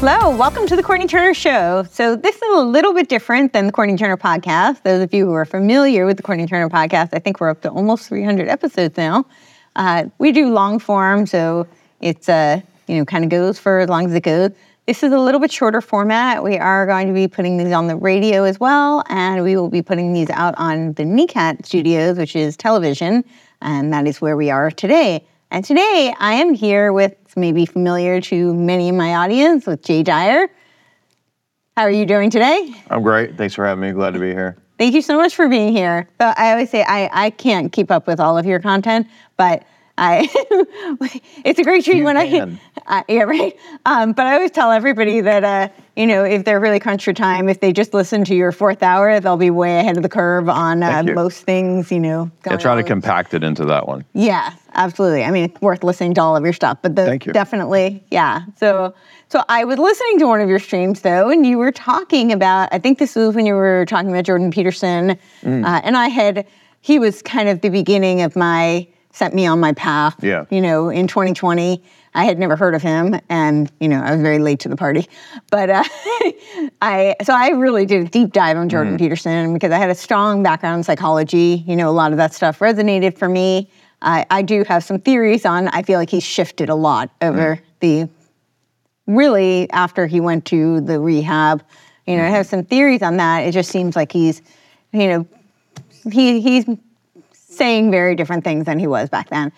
Hello, welcome to the Courtenay Turner Show. So, this is a little bit different than the Courtenay Turner podcast. Those of you who are familiar with the Courtenay Turner podcast, I think we're up to almost 300 episodes now. Uh, we do long form, so it's uh, you know kind of goes for as long as it goes. This is a little bit shorter format. We are going to be putting these on the radio as well, and we will be putting these out on the NECAT Studios, which is television, and that is where we are today. And today I am here with maybe familiar to many in my audience with Jay Dyer. How are you doing today? I'm great. Thanks for having me. Glad to be here. Thank you so much for being here. So I always say I, I can't keep up with all of your content, but I it's a great treat You when can. I uh, yeah right. Um, but I always tell everybody that uh, you know if they're really crunch for time, if they just listen to your fourth hour, they'll be way ahead of the curve on uh, most things. You know, Yeah, try to compact it into that one. Yeah, absolutely. I mean, it's worth listening to all of your stuff, but the, Thank you. definitely, yeah. So, so I was listening to one of your streams though, and you were talking about. I think this was when you were talking about Jordan Peterson, Mm. uh, and I had. He was kind of the beginning of my set me on my path. Yeah. You know, in 2020, I had never heard of him, and you know, I was very late to the party. But uh, I so I really did a deep dive on Mm. Jordan Peterson because I had a strong background in psychology. You know, a lot of that stuff resonated for me. I, I do have some theories on. I feel like he's shifted a lot over Mm. the really after he went to the rehab. You know, I have some theories on that. It just seems like he's, you know, he he's saying very different things than he was back then.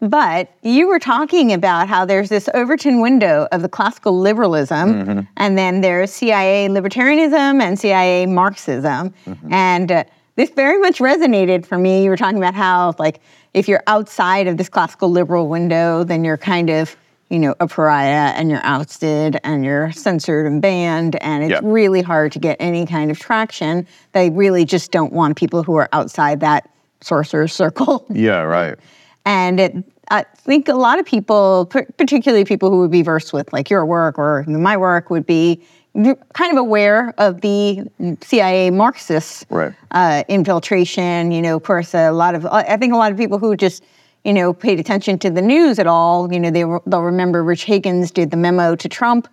But you were talking about how there's this Overton window of the classical liberalism, and then there's CIA libertarianism and CIA Marxism. And uh, this very much resonated for me. You were talking about how, like, if you're outside of this classical liberal window, then you're kind of, you know, a pariah and you're ousted and you're censored and banned, and it's Yeah. really hard to get any kind of traction. They really just don't want people who are outside that sorcerer's circle. Yeah, right. And it, I think a lot of people, particularly people who would be versed with like your work or my work, would be kind of aware of the CIA Marxist Right. uh, infiltration. You know, of course, a lot of I think a lot of people who just you know paid attention to the news at all. You know, they they'll remember Rich Higgins did the memo to Trump,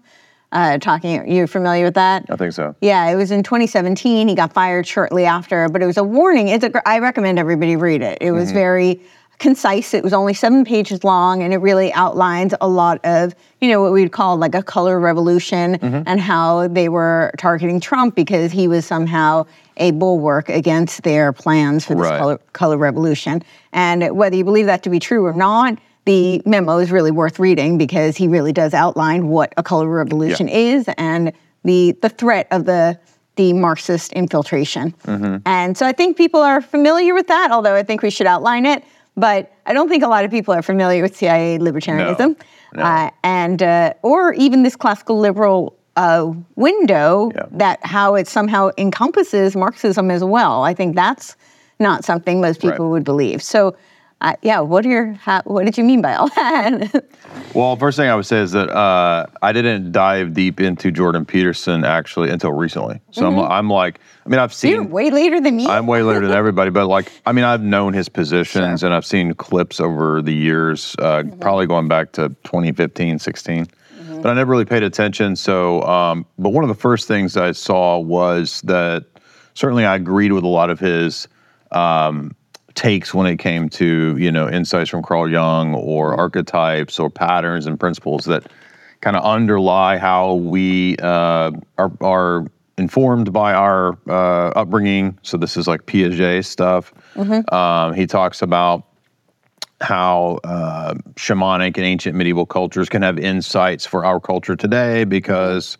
uh, talking. You're familiar with that? I think so. Yeah, it was in 2017. He got fired shortly after, but it was a warning. It's a, I recommend everybody read it. It was very concise. It was only seven pages long, and it really outlines a lot of, you know, what we'd call like a color revolution mm-hmm. and how they were targeting Trump because he was somehow a bulwark against their plans for this Right. color, color revolution. And whether you believe that to be true or not, the memo is really worth reading because he really does outline what a color revolution is and the the threat of the the Marxist infiltration. Mm-hmm. And so I think people are familiar with that, although I think we should outline it. But I don't think a lot of people are familiar with CIA libertarianism, No. Uh, and uh, or even this classical liberal uh, window Yeah. that how it somehow encompasses Marxism as well. I think that's not something most people Right. would believe. So, uh, yeah, what are your how, what did you mean by all that? Well, first thing I would say is that uh, I didn't dive deep into Jordan Peterson actually until recently. So I'm, I'm like, I mean, I've You're seen. way later than me. I'm way later than everybody, but like, I mean, I've known his positions and I've seen clips over the years, uh, Mm-hmm. probably going back to 2015, 16. But I never really paid attention. So, um, but one of the first things I saw was that certainly I agreed with a lot of his um, takes when it came to you know insights from Carl Jung or archetypes or patterns and principles that kind of underlie how we uh, are, are informed by our uh, upbringing. So this is like Piaget stuff. Um, he talks about how uh, shamanic and ancient medieval cultures can have insights for our culture today because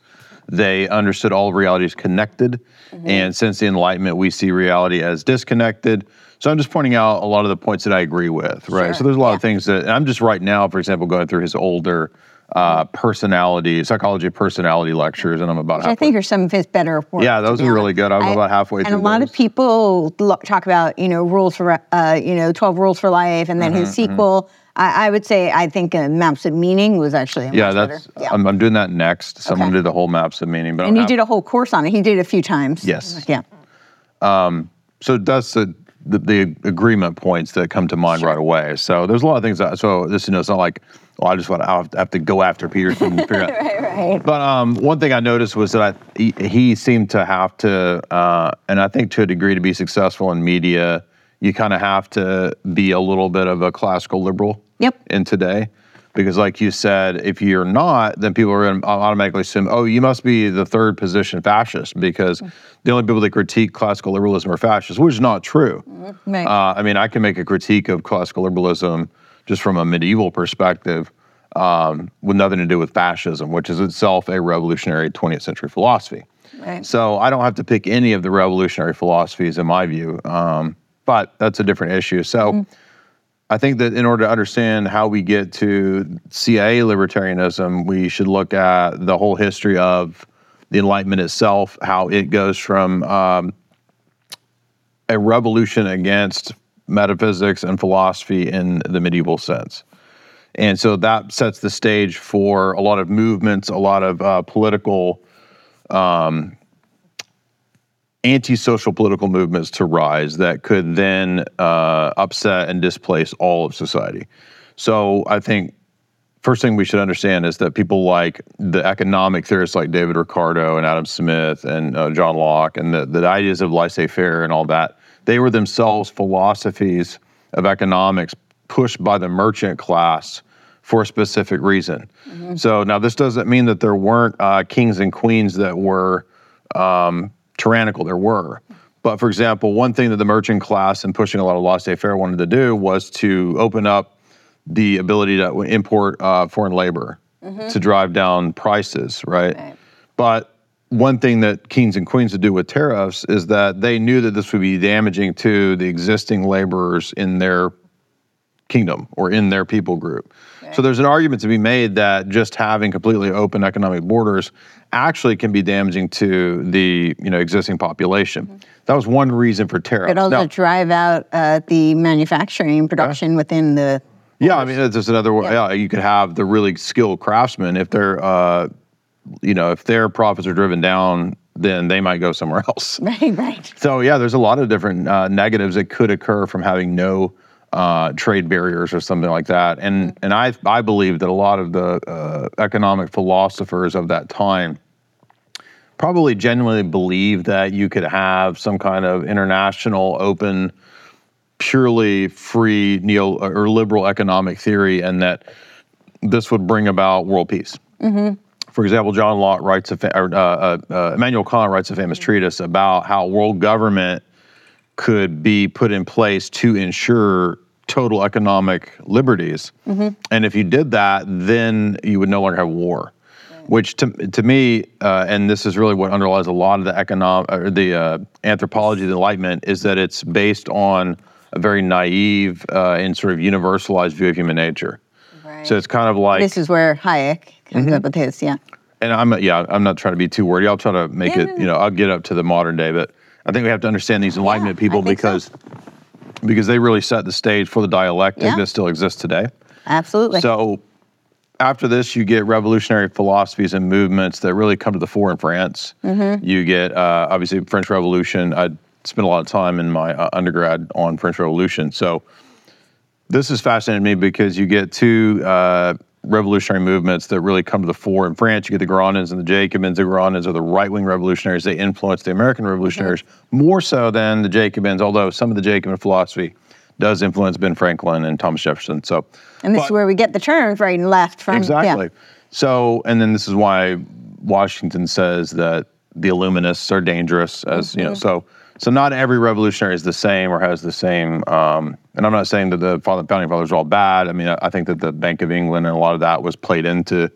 they understood all reality is connected. And since the Enlightenment, we see reality as disconnected. So I'm just pointing out a lot of the points that I agree with, right? Sure, So there's a lot yeah. of things that I'm just right now, for example, going through his older uh, personality, psychology of personality lectures, and I'm about I halfway. think are some of his better work. Yeah, those are really good. I'm I- about halfway through. And a lot those. of people lo- talk about, you know, rules for, uh, you know, 12 rules for life, and then Mm-hmm, his sequel. I, I would say I think uh, Maps of Meaning was actually a yeah, that's. Yeah. I'm, I'm doing that next. So I'm Okay. gonna the whole maps of meaning. But and I'm he did a whole course on it. He did it a few times. Yes. Yeah. Um, so that's the, the the agreement points that come to mind right away. So there's a lot of things. That, so this, you know, it's not like, well, I just want to have to, have to go after Peterson and figure out. Right, right. But um, one thing I noticed was that I, he, he seemed to have to, uh, and I think to a degree, to be successful in media, you kind of have to be a little bit of a classical liberal. Yep. In today, because like you said, if you're not, then people are going to automatically assume, oh, you must be the third position fascist, because the only people that critique classical liberalism are fascists, which is not true. Right. Uh, I mean, I can make a critique of classical liberalism just from a medieval perspective, um, with nothing to do with fascism, which is itself a revolutionary 20th century philosophy. Right. So I don't have to pick any of the revolutionary philosophies, in my view, um, but that's a different issue. So I think that in order to understand how we get to CIA libertarianism, we should look at the whole history of the Enlightenment itself, how it goes from um, a revolution against metaphysics and philosophy in the medieval sense. And so that sets the stage for a lot of movements, a lot of uh, political, um, anti-social political movements to rise that could then uh, upset and displace all of society. So I think first thing we should understand is that people like the economic theorists like David Ricardo and Adam Smith and uh, John Locke and the, the ideas of laissez-faire and all that, they were themselves philosophies of economics pushed by the merchant class for a specific reason. So now this doesn't mean that there weren't uh, kings and queens that were um, tyrannical. There were. But for example, one thing that the merchant class and pushing a lot of laissez-faire wanted to do was to open up the ability to import uh, foreign labor to drive down prices, right? Right. But one thing that kings and queens would do with tariffs is that they knew that this would be damaging to the existing laborers in their kingdom or in their people group. So there's an argument to be made that just having completely open economic borders actually can be damaging to the you know existing population. That was one reason for tariffs. It also Now- drive out uh, the manufacturing production within the. Yeah, I mean, there's another way. Yeah. you could have the really skilled craftsmen if they're, uh, you know, if their profits are driven down, then they might go somewhere else. Right, right. So yeah, there's a lot of different uh, negatives that could occur from having no uh, trade barriers or something like that. And and I I believe that a lot of the uh, economic philosophers of that time probably genuinely believed that you could have some kind of international open purely free neo or liberal economic theory and that this would bring about world peace. For example, John Locke writes a, fa- or, uh, uh, uh, Immanuel Kant writes a famous treatise about how world government could be put in place to ensure total economic liberties. And if you did that, then you would no longer have war. Which to, to me, uh, and this is really what underlies a lot of the economic or the uh, anthropology of the Enlightenment, is that it's based on a very naive uh, and sort of universalized view of human nature. Right. So it's kind of like this is where Hayek comes Mm-hmm. up with his, yeah. and I'm yeah, I'm not trying to be too wordy. I'll try to make Yeah, it, no, you know, I'll get up to the modern day, but I think we have to understand these Enlightenment I people because so. Because they really set the stage for the dialectic Yeah. that still exists today. Absolutely. So after this, you get revolutionary philosophies and movements that really come to the fore in France. Mm-hmm. You get uh, obviously French Revolution. I spent a lot of time in my uh, undergrad on French Revolution, so this has fascinated me because you get two uh, revolutionary movements that really come to the fore in France. You get the Girondins and the Jacobins. The Girondins are the right-wing revolutionaries. They influence the American revolutionaries more so than the Jacobins, although some of the Jacobin philosophy does influence Ben Franklin and Thomas Jefferson. So, and this is where we get the terms right and left from. Exactly. Yeah. So, and then this is why Washington says that the Illuminists are dangerous, as you know. Mm-hmm. So, so not every revolutionary is the same or has the same. Um, and I'm not saying that the father, founding fathers are all bad. I mean, I, I think that the Bank of England and a lot of that was played into,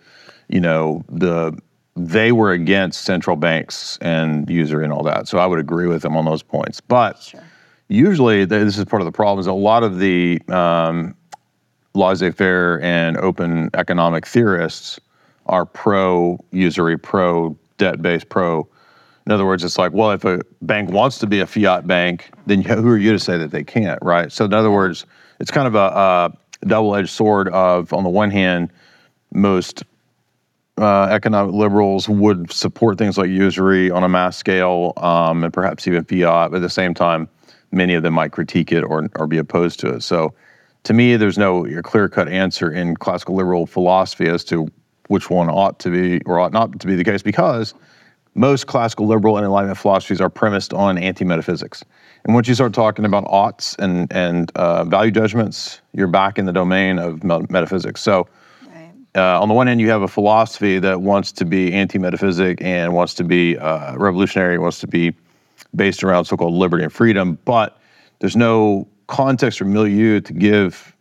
you know, the they were against central banks and usury and all that. So I would agree with them on those points. But usually, th- this is part of the problem. Is a lot of the um, laissez-faire and open economic theorists are pro usury, pro debt-based, pro. In other words, it's like, well, if a bank wants to be a fiat bank, then who are you to say that they can't, right? So in other words, it's kind of a, a double-edged sword. Of on the one hand, most uh, economic liberals would support things like usury on a mass scale um, and perhaps even fiat, but at the same time, many of them might critique it or, or be opposed to it. So, to me, there's no clear cut answer in classical liberal philosophy as to which one ought to be or ought not to be the case because most classical liberal and enlightenment philosophies are premised on anti metaphysics. And once you start talking about oughts and, and uh, value judgments, you're back in the domain of metaphysics. So, uh, on the one hand, you have a philosophy that wants to be anti-metaphysic and wants to be uh, revolutionary, wants to be based around so-called liberty and freedom, but there's no context or milieu to give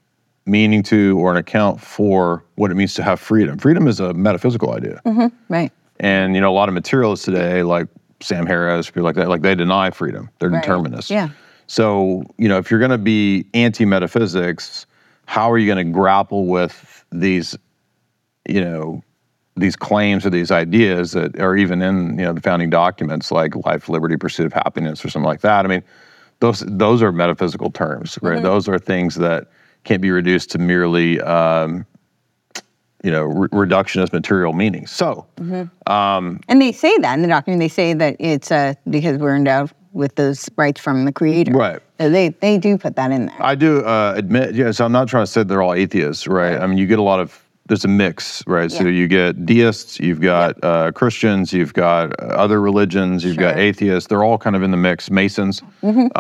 meaning to or an account for what it means to have freedom. Freedom is a metaphysical idea, Right. And you know a lot of materialists today, like Sam Harris, people like that, like they deny freedom. They're Right. determinists. Yeah. So, you know, if you're going to be anti metaphysics, how are you going to grapple with these, you know, these claims or these ideas that are even in, you know, the founding documents like life, liberty, pursuit of happiness or something like that? I mean, those those are metaphysical terms, right? Those are things that can't be reduced to merely, um, you know, re- reductionist material meanings. So, And they say that in the document. They say that it's uh, because we're endowed with those rights from the Creator. Right. So they they do put that in there. I do uh, admit, yes, I'm not trying to say they're all atheists, right? I mean, you get a lot of, there's a mix, right? So you get deists, you've got uh, Christians, you've got uh, other religions, you've got Sure. Mm-hmm. atheists. They're all kind of in the mix, Masons uh,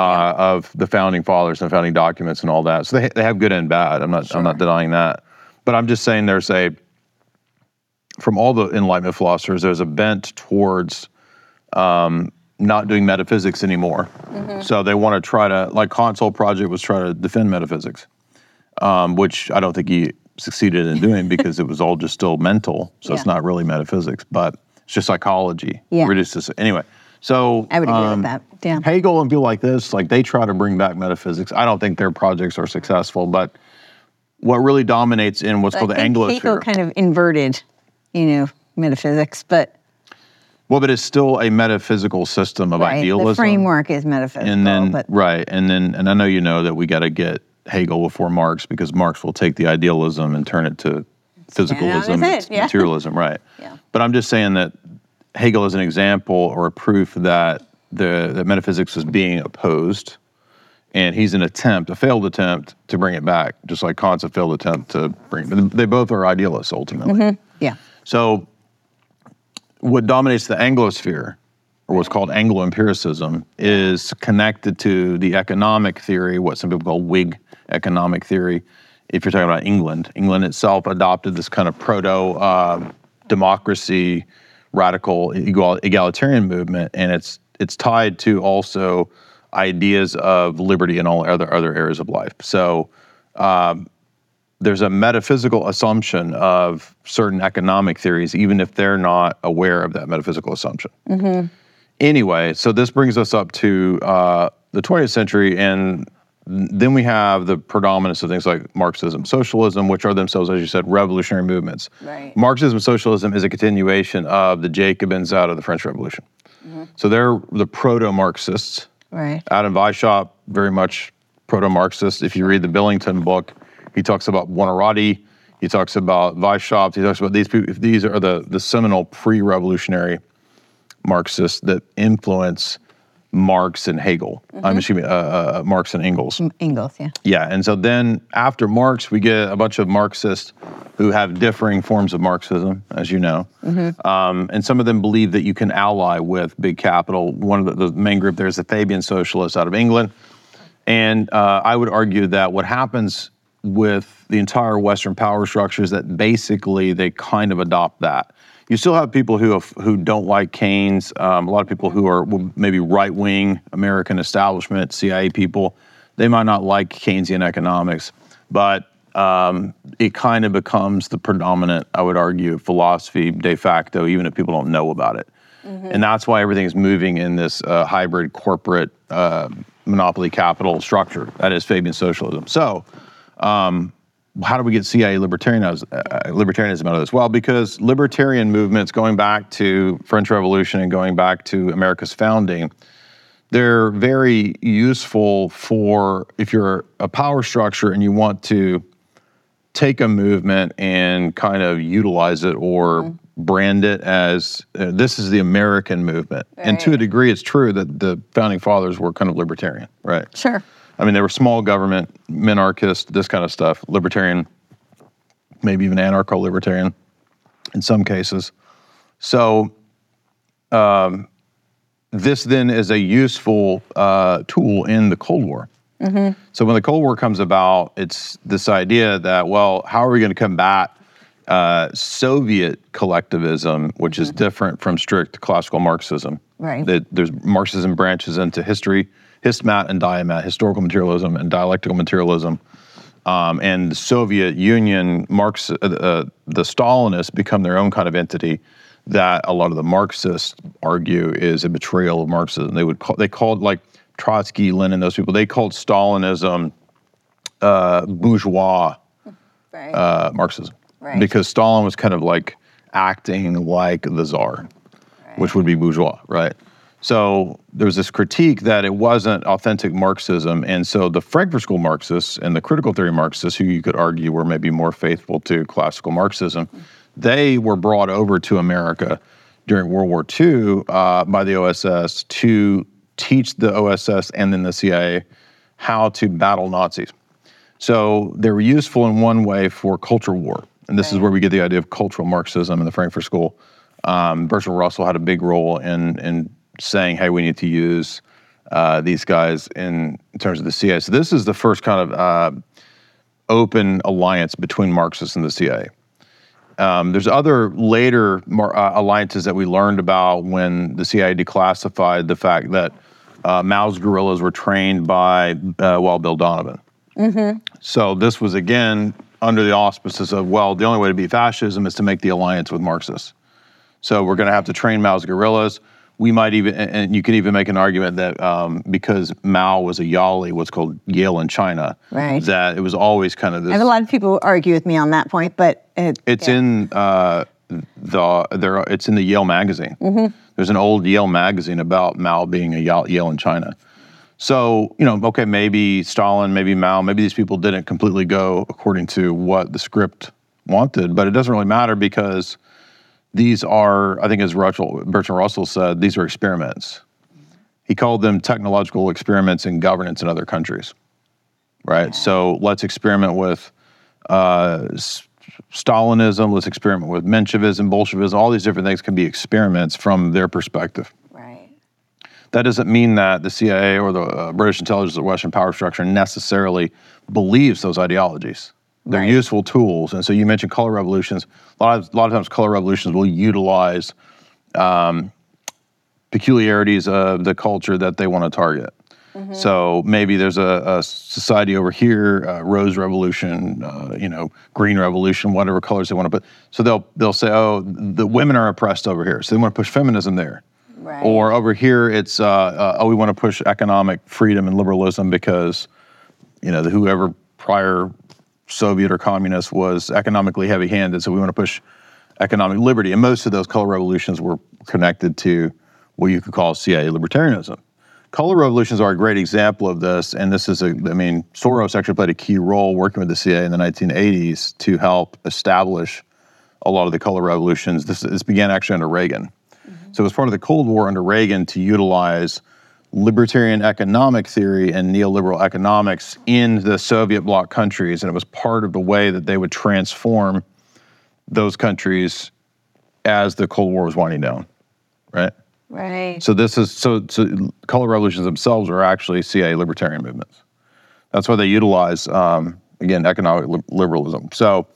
of the founding fathers and founding documents and all that. So they, they have good and bad. I'm not, I'm not denying that. But I'm just saying there's a, from all the Enlightenment philosophers, there's a bent towards um, not doing metaphysics anymore. So they want to try to, like Kant's whole project was try to defend metaphysics, um, which I don't think he succeeded in doing because it was all just still mental. So it's not really metaphysics, but it's just psychology. Yeah. Reduced to, anyway, so I would agree um, with that. Yeah. Hegel and people like this, like they try to bring back metaphysics. I don't think their projects are successful, but what really dominates in what's I called the Anglosphere. Hegel kind of inverted, you know, metaphysics, but well, but it's still a metaphysical system of right, idealism. the framework is metaphysical. and then but right, and then and I know you know that we got to get Hegel before Marx because Marx will take the idealism and turn it to physicalism, it, yeah. materialism, right? Yeah. But I'm just saying that Hegel is an example or a proof that the that metaphysics is being opposed, and he's an attempt, a failed attempt to bring it back, just like Kant's a failed attempt to bring. But they both are idealists ultimately. yeah, So, what dominates the Anglosphere, or what's called Anglo empiricism, is connected to the economic theory, what some people call Whig economic theory. If you're talking about England, England itself adopted this kind of proto uh, democracy, radical egal- egalitarian movement, and it's it's tied to also ideas of liberty in all other other areas of life. So um, there's a metaphysical assumption of certain economic theories, even if they're not aware of that metaphysical assumption. Mm-hmm. Anyway, so this brings us up to uh, the 20th century, and then we have the predominance of things like Marxism, socialism, which are themselves, as you said, revolutionary movements. Right. Marxism, socialism is a continuation of the Jacobins out of the French Revolution. Mm-hmm. So they're the proto-Marxists. Right. Adam Weishaupt, very much proto-Marxist. If you read the Billington book, he talks about Buonarroti, he talks about Weishaupt, he talks about these people. These are the the seminal pre-revolutionary Marxists that influence Marx and Hegel. I'm assuming uh, uh, Marx and Engels. Engels, yeah. Yeah, and so then after Marx, we get a bunch of Marxists who have differing forms of Marxism, as you know, um, and some of them believe that you can ally with big capital. One of the, the main group there is the Fabian Socialists out of England, and uh, I would argue that what happens with the entire Western power structure is that basically they kind of adopt that. You still have people who have, who don't like Keynes. Um, a lot of people who are maybe right wing American establishment CIA people. They might not like Keynesian economics, but um, it kind of becomes the predominant, I would argue, philosophy de facto, even if people don't know about it. And that's why everything is moving in this uh, hybrid corporate uh, monopoly capital structure. That is Fabian socialism. So, um, how do we get CIA libertarianism, uh, libertarianism out of this? Well, because libertarian movements going back to French Revolution and going back to America's founding, they're very useful for if you're a power structure and you want to take a movement and kind of utilize it or brand it as uh, this is the American movement. And to a degree, it's true that the founding fathers were kind of libertarian, right? Sure. I mean, they were small government, minarchist, this kind of stuff, libertarian, maybe even anarcho libertarian in some cases. So, um, this then is a useful uh, tool in the Cold War. So, when the Cold War comes about, it's this idea that, well, how are we going to combat uh, Soviet collectivism, which is different from strict classical Marxism? Right. That there's Marxism branches into history, histmat and diamat, historical materialism and dialectical materialism. Um, and the Soviet Union, Marx, uh, uh, the Stalinists become their own kind of entity that a lot of the Marxists argue is a betrayal of Marxism. They would call, they called like Trotsky, Lenin, those people. They called Stalinism uh, bourgeois Right. uh, Marxism Right. because Stalin was kind of like acting like the czar, which would be bourgeois, right? So there was this critique that it wasn't authentic Marxism, and so the Frankfurt School Marxists and the critical theory Marxists, who you could argue were maybe more faithful to classical Marxism, they were brought over to America during World War II uh, by the OSS to teach the OSS and then the CIA how to battle Nazis. So they were useful in one way for culture war. And this is where we get the idea of cultural Marxism in the Frankfurt School. Um, Bertrand Russell had a big role in, in saying, hey, we need to use uh, these guys in, in terms of the CIA. So this is the first kind of uh, open alliance between Marxists and the CIA. Um, there's other later mar- uh, alliances that we learned about when the CIA declassified the fact that uh, Mao's guerrillas were trained by uh, Wild Bill Donovan. So this was again under the auspices of well, the only way to beat fascism is to make the alliance with Marxists. So we're going to have to train Mao's guerrillas. We might even, and you can even make an argument that um, because Mao was a Yali, what's called Yale in China, Right. that it was always kind of this. I have a lot of people argue with me on that point, but it, It's yeah. in uh, the there. It's in the Yale magazine. There's an old Yale magazine about Mao being a Yale, Yale in China. So you know, okay, maybe Stalin, maybe Mao, maybe these people didn't completely go according to what the script wanted, but it doesn't really matter because these are, I think, as Russell, Bertrand Russell said, these are experiments. He called them technological experiments in governance in other countries. Right. So let's experiment with uh, Stalinism. Let's experiment with Menshevism, Bolshevism. All these different things can be experiments from their perspective. right. That doesn't mean that the CIA or the uh, British intelligence or Western power structure necessarily believes those ideologies. They're Right. useful tools. And so you mentioned color revolutions. A lot of, a lot of times, color revolutions will utilize um, peculiarities of the culture that they want to target. So maybe there's a, a society over here, uh, rose revolution, uh, you know, green revolution, whatever colors they want to put. So they'll they'll say, oh, the women are oppressed over here, so they want to push feminism there. Right. Or over here, it's uh, uh, oh, we want to push economic freedom and liberalism because, you know, the, whoever prior Soviet or communist was economically heavy-handed, so we want to push economic liberty. And most of those color revolutions were connected to what you could call CIA libertarianism. Color revolutions are a great example of this, and this is a, I mean, Soros actually played a key role working with the CIA in the 1980s to help establish a lot of the color revolutions. This, this began actually under Reagan. Mm-hmm. So it was part of the Cold War under Reagan to utilize libertarian economic theory and neoliberal economics in the Soviet bloc countries, and it was part of the way that they would transform those countries as the Cold War was winding down, right? Right. So this is so so color revolutions themselves are actually CIA libertarian movements. That's why they utilize um, again economic li- liberalism. So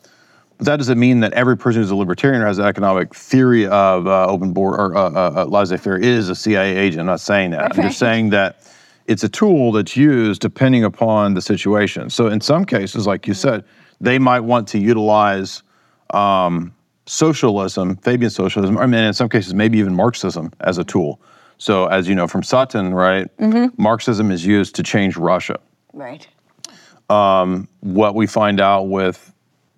But that doesn't mean that every person who's a libertarian or has an economic theory of uh, open board or uh, uh, uh, laissez-faire is a CIA agent. I'm not saying that. I'm just saying that it's a tool that's used depending upon the situation. So in some cases, like you said, they might want to utilize um, socialism, Fabian socialism, I mean, in some cases, maybe even Marxism as a tool. So as you know from Sutton, right, Marxism is used to change Russia Right. what we find out with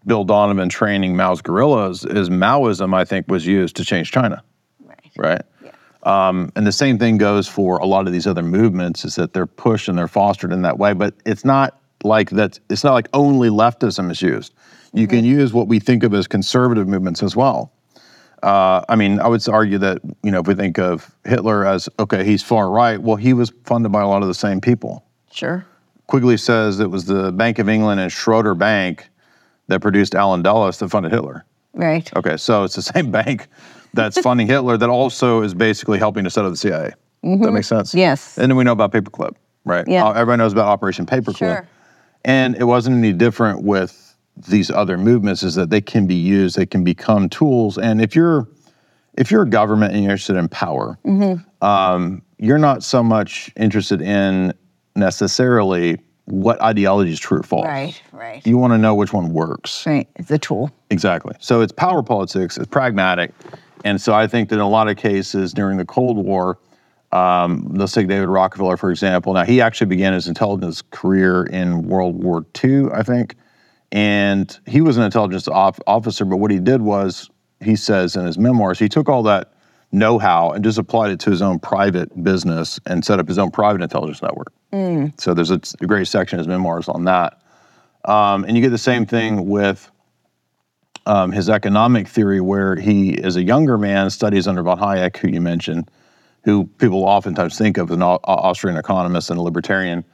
Bill Donovan training Mao's guerrillas is Maoism, I think, was used to change China, Right. right? Um, and the same thing goes for a lot of these other movements is that they're pushed and they're fostered in that way. But it's not like that. It's not like only leftism is used. You can use what we think of as conservative movements as well. Uh, I mean, I would argue that you know if we think of Hitler as okay, he's far right. Well, he was funded by a lot of the same people. Sure. Quigley says it was the Bank of England and Schroeder Bank that produced Allen Dulles that funded Hitler. Right. Okay, so it's the same bank that's funding Hitler that also is basically helping to set up the CIA. That makes sense? Yes. And then we know about Paperclip, right? Yeah. Uh, Everybody knows about Operation Paperclip. Sure. And it wasn't any different with these other movements is that they can be used, they can become tools. And if you're if you're a government and you're interested in power, Mm-hmm. um, you're not so much interested in necessarily what ideology is true or false. Right. Right. You want to know which one works. Right. It's a tool. Exactly. So it's power politics, it's pragmatic. And so I think that in a lot of cases during the Cold War, um, let's take David Rockefeller, for example. Now, he actually began his intelligence career in World War II, I think. And he was an intelligence off- officer, but what he did was, he says in his memoirs, he took all that know how and just applied it to his own private business and set up his own private intelligence network. So there's a, a great section in his memoirs on that. Um, and you get the same thing with um, his economic theory, where he, as a younger man, studies under von Hayek, who you mentioned, who people oftentimes think of as an Austrian economist and a libertarian.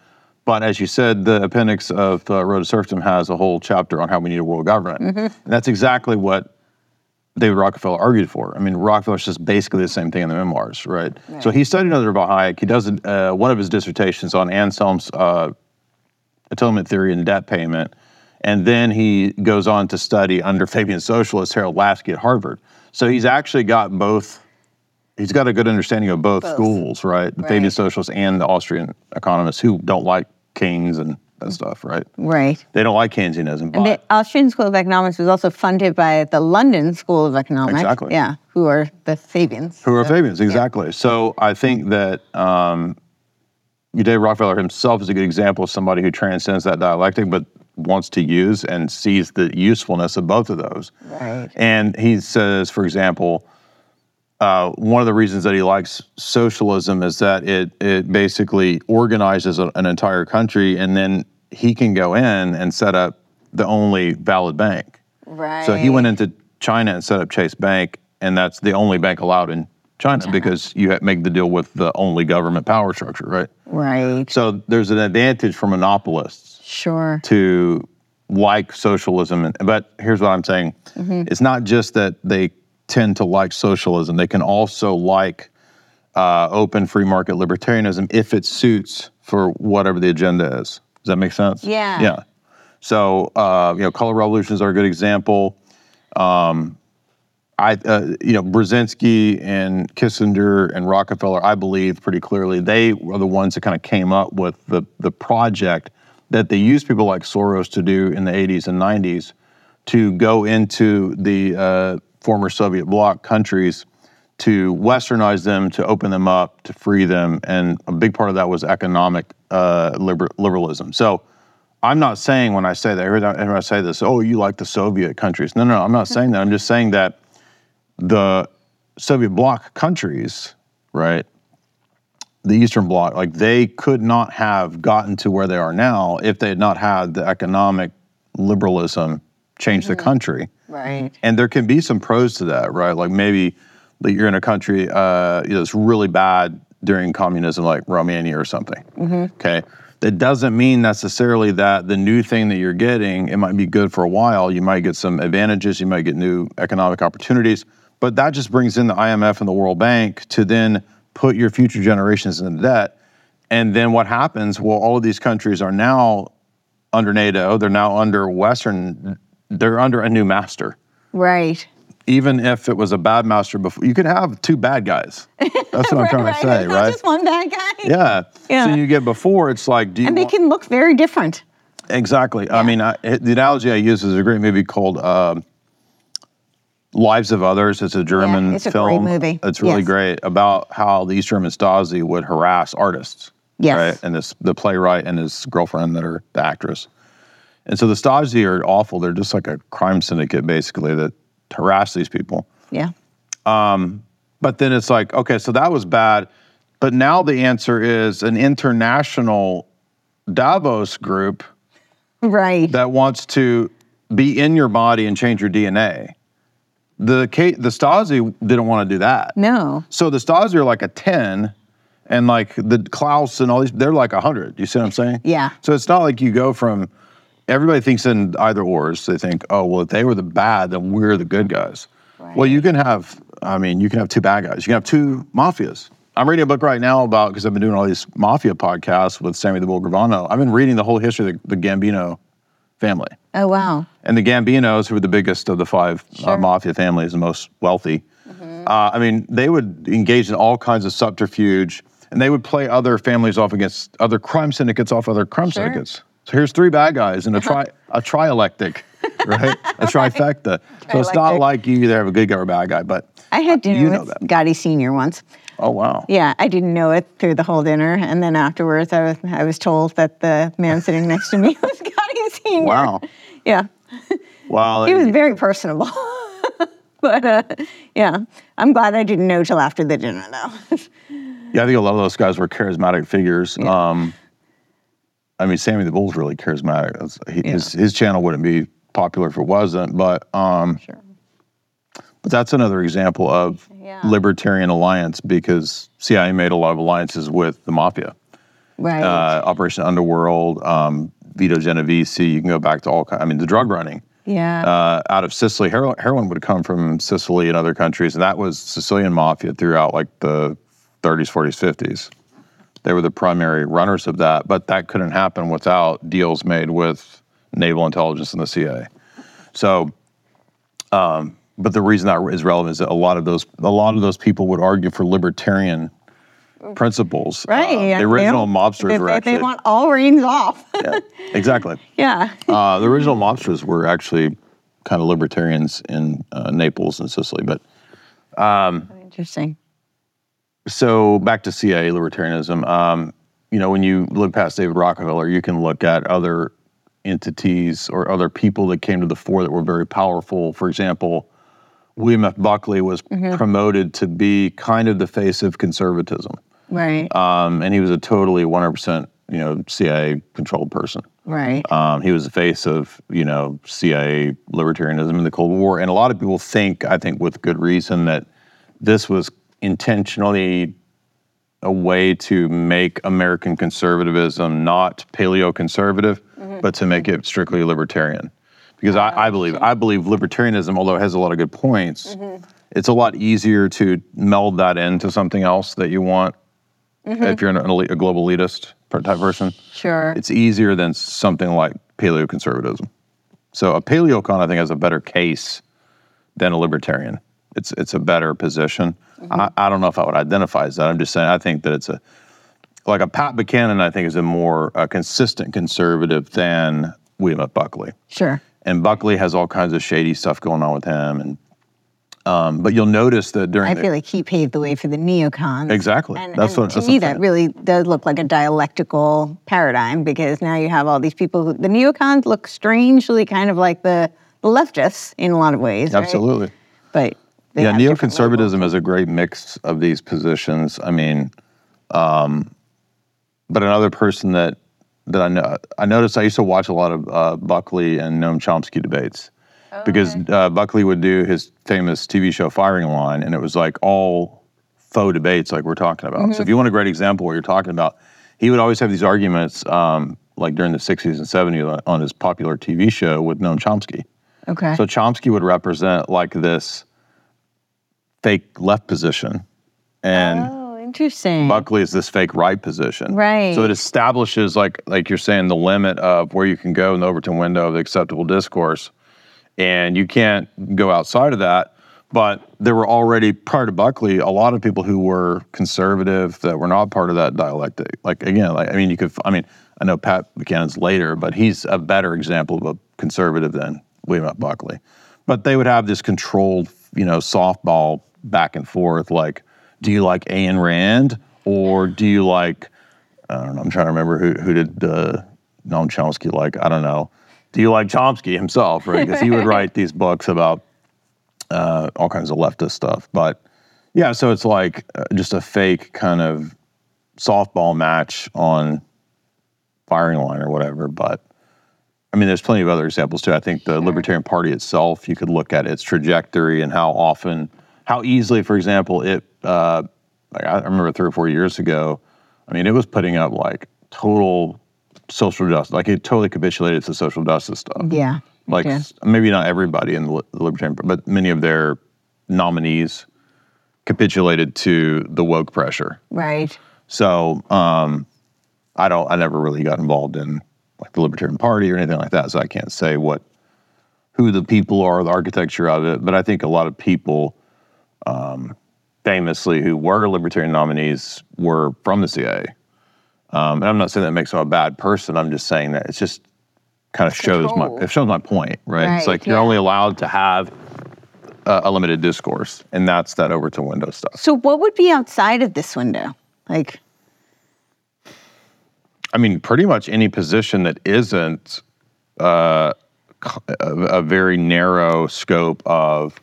But as you said, the appendix of uh, Road to Serfdom has a whole chapter on how we need a world government. And that's exactly what David Rockefeller argued for. I mean, Rockefeller says basically the same thing in the memoirs, right? So he studied under von Hayek. He does uh, one of his dissertations on Anselm's uh, atonement theory and debt payment. And then he goes on to study under Fabian socialist Harold Laski at Harvard. So he's actually got both, he's got a good understanding of both, Both. schools, right? The Fabian Right. socialists and the Austrian economists who don't like Keynes and that stuff, right? Right. They don't like Keynesianism. But And the Austrian School of Economics was also funded by the London School of Economics. Exactly. Yeah, who are the Fabians. Who are So, Fabians, exactly. So I think that um, Dave Rockefeller himself is a good example of somebody who transcends that dialectic, but wants to use and sees the usefulness of both of those. Right. And he says, for example, uh, one of the reasons that he likes socialism is that it it basically organizes a, an entire country, and then he can go in and set up the only valid bank. Right. So he went into China and set up Chase Bank, and that's the only bank allowed in China because you make the deal with the only government power structure, right? Right. So there's an advantage for monopolists Sure. to like socialism. But here's what I'm saying it's not just that they tend to like socialism, they can also like uh, open free market libertarianism if it suits for whatever the agenda is. Does that make sense? Yeah. Yeah. So, uh, you know, color revolutions are a good example. Um, I, uh, you know, Brzezinski and Kissinger and Rockefeller, I believe pretty clearly, they were the ones that kind of came up with the the project that they used people like Soros to do in the 80s and 90s to go into the uh, former Soviet bloc countries to westernize them, to open them up, to free them, and a big part of that was economic uh, liber- liberalism. So. I'm not saying when I say that, time I say this, oh, you like the Soviet countries. No, no, no, I'm not saying that. I'm just saying that the Soviet bloc countries, right, the Eastern Bloc, like they could not have gotten to where they are now if they had not had the economic liberalism change the country. Right. And there can be some pros to that, right? Like maybe that you're in a country uh, you know, that's really bad during communism, like Romania or something. Okay. That doesn't mean necessarily that the new thing that you're getting, it might be good for a while. You might get some advantages, you might get new economic opportunities, but that just brings in the IMF and the World Bank to then put your future generations into debt. And then what happens? Well, all of these countries are now under NATO, they're now under Western they're under a new master. Right. Even if it was a bad master before, you could have two bad guys. That's what I'm trying to say, right? just one bad guy. Yeah. Yeah. So you get before, it's like, do you And they want- can look very different. Exactly. I mean, I, the analogy I use is a great movie called um Lives of Others. It's a German it's a great film. movie. It's really Yes. great about how the East German Stasi would harass artists. Yes. Right. And this the playwright and his girlfriend that are the actress. And so the Stasi are awful. They're just like a crime syndicate, basically, that harass these people. Yeah. Um, but then it's like, okay, so that was bad. But now the answer is an international Davos group Right. that wants to be in your body and change your DNA. The the Stasi didn't want to do that. no. So the Stasi are like a 10 and like the Klaus and all these they're like a 100. You see what I'm saying? Yeah. So it's not like you go from everybody thinks in either ors. They think, "Oh, well if they were the bad, then we're the good guys." Well, you can have I mean, you can have two bad guys. You can have two mafias. I'm reading a book right now about because I've been doing all these mafia podcasts with Sammy the Bull Gravano. I've been reading the whole history of the, the Gambino family. Oh wow. And the Gambinos, who were the biggest of the five uh, mafia families, the most wealthy, uh, I mean, they would engage in all kinds of subterfuge, and they would play other families off against other crime syndicates off other crime Sure. syndicates. So here's three bad guys and a tri a trielectic, right? A trifecta. So it's not like you either have a good guy or a bad guy, but I had dinner You know with that. Gotti Senior once. oh wow. Yeah, I didn't know it through the whole dinner, and then afterwards, I was I was told that the man sitting next to me was Gotti Senior. Wow. Yeah, Wow. he was very personable. but uh, yeah, I'm glad I didn't know till after the dinner, though. Yeah, I think a lot of those guys were charismatic figures. Um, I mean, Sammy the Bull's really charismatic. He- His his channel wouldn't be popular if it wasn't, but um, Sure. but that's another example of Yeah. libertarian alliance because CIA made a lot of alliances with the mafia, right. uh, Operation Underworld, um, Vito Genovese. You can go back to all. I mean, the drug running yeah. uh, out of Sicily. Heroin, heroin would come from Sicily and other countries, and that was Sicilian mafia throughout like the 30s, 40s, 50s. They were the primary runners of that, but that couldn't happen without deals made with naval intelligence and the CIA. So, um, but the reason that is relevant is that a lot of those a lot of those people would argue for libertarian principles. Uh, right. yeah, the original mobsters they, were they- actually They want all reins off. yeah, exactly. yeah. Uh, the original mobsters were actually kind of libertarians in uh, Naples and Sicily. But Interesting. So back to CIA libertarianism. Um, you know, when you look past David Rockefeller, you can look at other entities or other people that came to the fore that were very powerful. For example, William F. Buckley was promoted to be kind of the face of conservatism, Right. um, and he was a totally 100% you know CIA controlled person. right. Um, he was the face of, you know, CIA libertarianism in the Cold War, and a lot of people think, I think, with good reason, that this was intentionally a way to make American conservatism not paleo-conservative, mm-hmm. but to make it strictly libertarian. Because I, I believe, I believe libertarianism, although it has a lot of good points, mm-hmm. it's a lot easier to meld that into something else that you want. Mm-hmm. If you're an elite, a global elitist type person, sure. it's easier than something like paleoconservatism. So a paleocon, I think, has a better case than a libertarian. It's it's a better position. I, I don't know if I would identify as that. I'm just saying I think that it's a like a Pat Buchanan. I think is a more uh, consistent conservative than William F. Buckley. sure. And Buckley has all kinds of shady stuff going on with him. And um, but you'll notice that during I the, feel like he paved the way for the neocons. Exactly. And, That's and what- to that's me that really does look like a dialectical paradigm because now you have all these people who the neocons look strangely kind of like the, the leftists in a lot of ways. right? absolutely. But they yeah, neoconservatism is a great mix of these positions. I mean, um, but another person that that I know, I noticed I used to watch a lot of uh, Buckley and Noam Chomsky debates because uh, Buckley would do his famous TV show Firing Line, and it was like all faux debates, like we're talking about. So if you want a great example what you're talking about, he would always have these arguments, um, like during the '60s and '70s on- on his popular TV show with Noam Chomsky. Okay. So Chomsky would represent like this fake left position, and oh, interesting. Buckley is this fake right position. Right. So it establishes like like you're saying the limit of where you can go in the Overton window of the acceptable discourse, and you can't go outside of that. But there were already prior to Buckley a lot of people who were conservative that were not part of that dialectic. Like again, like I mean, you could. I mean, I know Pat Buchanan's later, but he's a better example of a conservative than William F. Buckley. But they would have this controlled, you know, softball back and forth. Like, do you like Ayn Rand or do you like? I don't know. I'm trying to remember who who did uh, Noam Chomsky like. I don't know. Do you like Chomsky himself? Right, because he would write these books about uh, all kinds of leftist stuff. But yeah, so it's like uh, just a fake kind of softball match on firing line or whatever. But I mean, there's plenty of other examples too. I think the Libertarian Party itself, you could look at its trajectory and how often, how easily, for example, it. Uh, like I remember three or four years ago. I mean, it was putting up like total social justice, like it totally capitulated to social justice stuff. Yeah. Like s- maybe not everybody in the, the Libertarian, but many of their nominees capitulated to the woke pressure. Right. So um, I don't. I never really got involved in like the Libertarian Party or anything like that. So I can't say what who the people are, the architecture of it. But I think a lot of people, um, famously, who were Libertarian nominees were from the CIA. Um, and I'm not saying that makes them a bad person. I'm just saying that it's just kind of shows my it shows my point, right? Right, it's like you're only allowed to have a, a limited discourse, and that's that Overton window stuff. So what would be outside of this window? Like, I mean, pretty much any position that isn't uh, c- a, a very narrow scope of,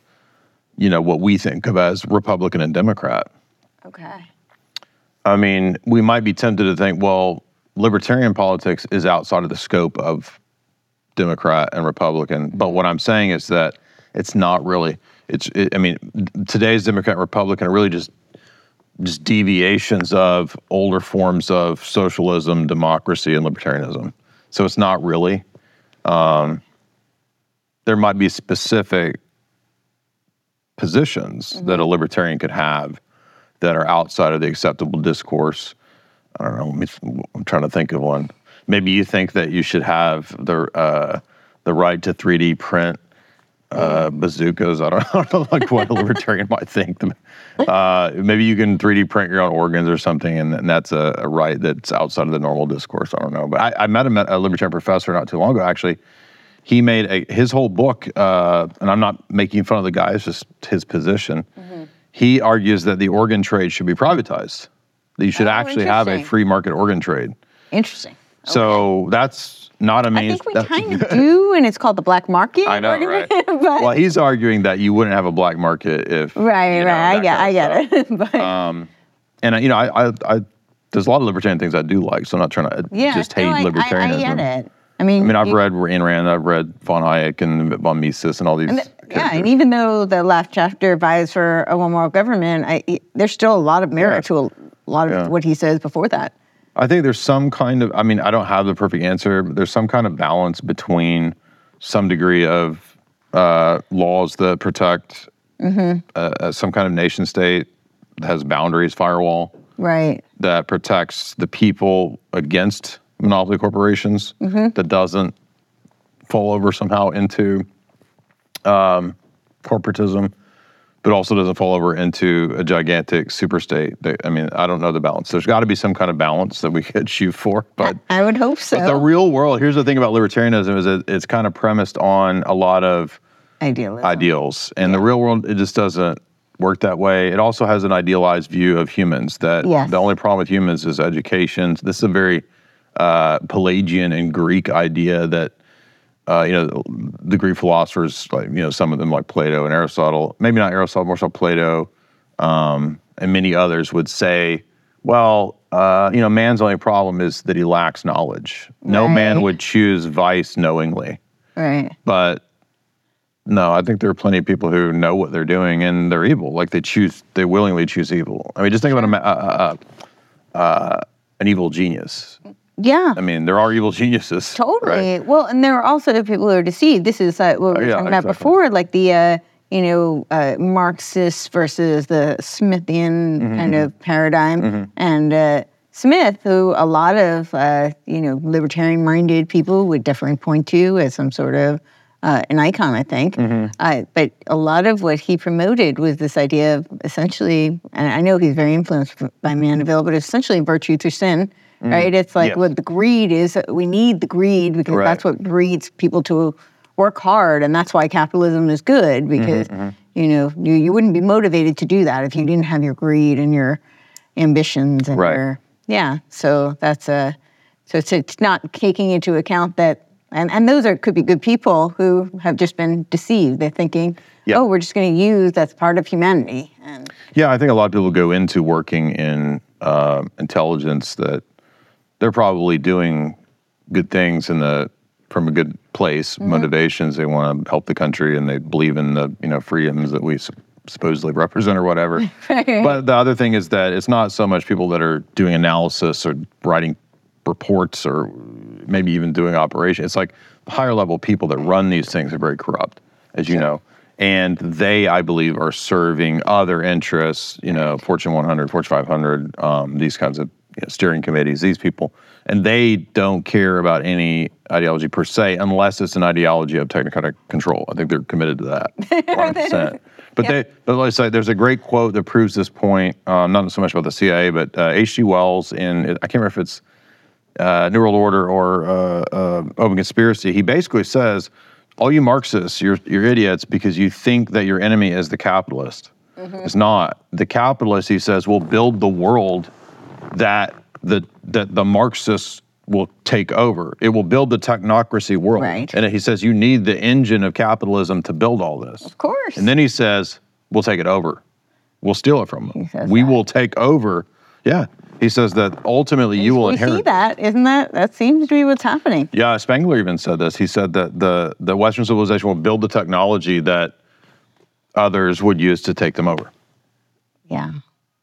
you know, what we think of as Republican and Democrat. okay. I mean, we might be tempted to think, well, libertarian politics is outside of the scope of Democrat and Republican. But what I'm saying is that it's not really. It's. It, I mean, today's Democrat and Republican are really just just deviations of older forms of socialism, democracy, and libertarianism. So it's not really. Um, there might be specific positions that a libertarian could have that are outside of the acceptable discourse. I don't know. I'm trying to think of one. Maybe you think that you should have the uh, the right to 3D print uh, bazookas. I don't, I don't know, like what a libertarian might think. Uh, maybe you can 3D print your own organs or something, and, and that's a, a right that's outside of the normal discourse. I don't know. But I, I met a, a libertarian professor not too long ago, actually. He made a, his whole book, uh, and I'm not making fun of the guy, it's just his position. He argues that the organ trade should be privatized, that you should Oh, actually have a free market organ trade. Interesting. So that's not a I main. I think we kind of do, and it's called the black market. I know, right? but, well, he's arguing that you wouldn't have a black market if right, you know, right. I get, I get stuff. it. but Um, and you know, I, I, I, there's a lot of libertarian things I do like, so I'm not trying to yeah, just hate I, I, libertarianism. I get it. I mean, I mean, I've you- read Ayn Rand, I've read von Hayek and von Mises and all these. And th- yeah, and even though the last chapter advised for a one world government, I, I- there's still a lot of merit Yeah. to a lot of Yeah. what he says before that. I think there's some kind of, I mean, I don't have the perfect answer, but there's some kind of balance between some degree of uh, laws that protect Mm-hmm. uh, uh, some kind of nation state that has boundaries, firewall, Right. that protects the people against monopoly corporations, Mm-hmm. that doesn't fall over somehow into um, corporatism, but also doesn't fall over into a gigantic superstate. That, I mean, I don't know the balance. There's got to be some kind of balance that we could shoot for, but. I would hope so. But the real world, here's the thing about libertarianism is that it's kind of premised on a lot of Idealism. ideals. And the real world, it just doesn't work that way. It also has an idealized view of humans that Yes. the only problem with humans is education. This is a very uh, Pelagian and Greek idea that, uh, you know, the Greek philosophers, like, you know, some of them like Plato and Aristotle, maybe not Aristotle, more so Plato, um, and many others would say, well, uh, you know, man's only problem is that he lacks knowledge. No man would choose vice knowingly. Right. But no, I think there are plenty of people who know what they're doing and they're evil. Like they choose, they willingly choose evil. I mean, just think about a, uh, an evil genius. Yeah. I mean, there are evil geniuses. Totally. right? Well, and there are also the people who are deceived. This is uh, what we were Oh, yeah, talking about exactly. before, like the uh, you know uh, Marxist versus the Smithian Mm-hmm, kind of paradigm, and uh, Smith, who a lot of uh, you know libertarian-minded people would definitely point to as some sort of uh, an icon, I think. Uh, but a lot of what he promoted was this idea of essentially, and I know he's very influenced by Mandeville, but essentially virtue through sin, Mm. right? It's like Yes. what the greed is. We need the greed because Right. that's what breeds people to work hard, and that's why capitalism is good mm-hmm, because mm-hmm. you know you, you wouldn't be motivated to do that if you didn't have your greed and your ambitions and Right. your yeah. So that's a so it's, it's not taking into account that and, and those are could be good people who have just been deceived. They're thinking, Yeah. oh, we're just going to use that's part of humanity. And Yeah, I think a lot of people go into working in uh, intelligence that they're probably doing good things in the from a good place, motivations. They want to help the country and they believe in the you know freedoms that we supposedly represent or whatever. But the other thing is that it's not so much people that are doing analysis or writing reports or maybe even doing operation. It's like higher level people that run these things are very corrupt, as you know. And they, I believe, are serving other interests, you know, Fortune 100, Fortune 500, um, these kinds of you know, steering committees, these people. And they don't care about any ideology per se, unless it's an ideology of technocratic control. I think they're committed to that 100%. But they, but like I say, there's a great quote that proves this point. Um, not so much about the CIA, but uh, H.G. Wells in I can't remember if it's uh, New World Order or uh, uh, Open Conspiracy. He basically says, "All you Marxists, you're you're idiots because you think that your enemy is the capitalist. It's not the capitalist." He says, "Will build the world that the that the Marxists." Will take over. It will build the technocracy world. Right. And he says you need the engine of capitalism to build all this. of course, And then he says, "We'll take it over. We'll steal it from them. We that. will take over." Yeah, he says that ultimately you will we inherit. see that, isn't that? That seems to be what's happening. Yeah, Spengler even said this. He said that the the Western civilization will build the technology that others would use to take them over. Yeah.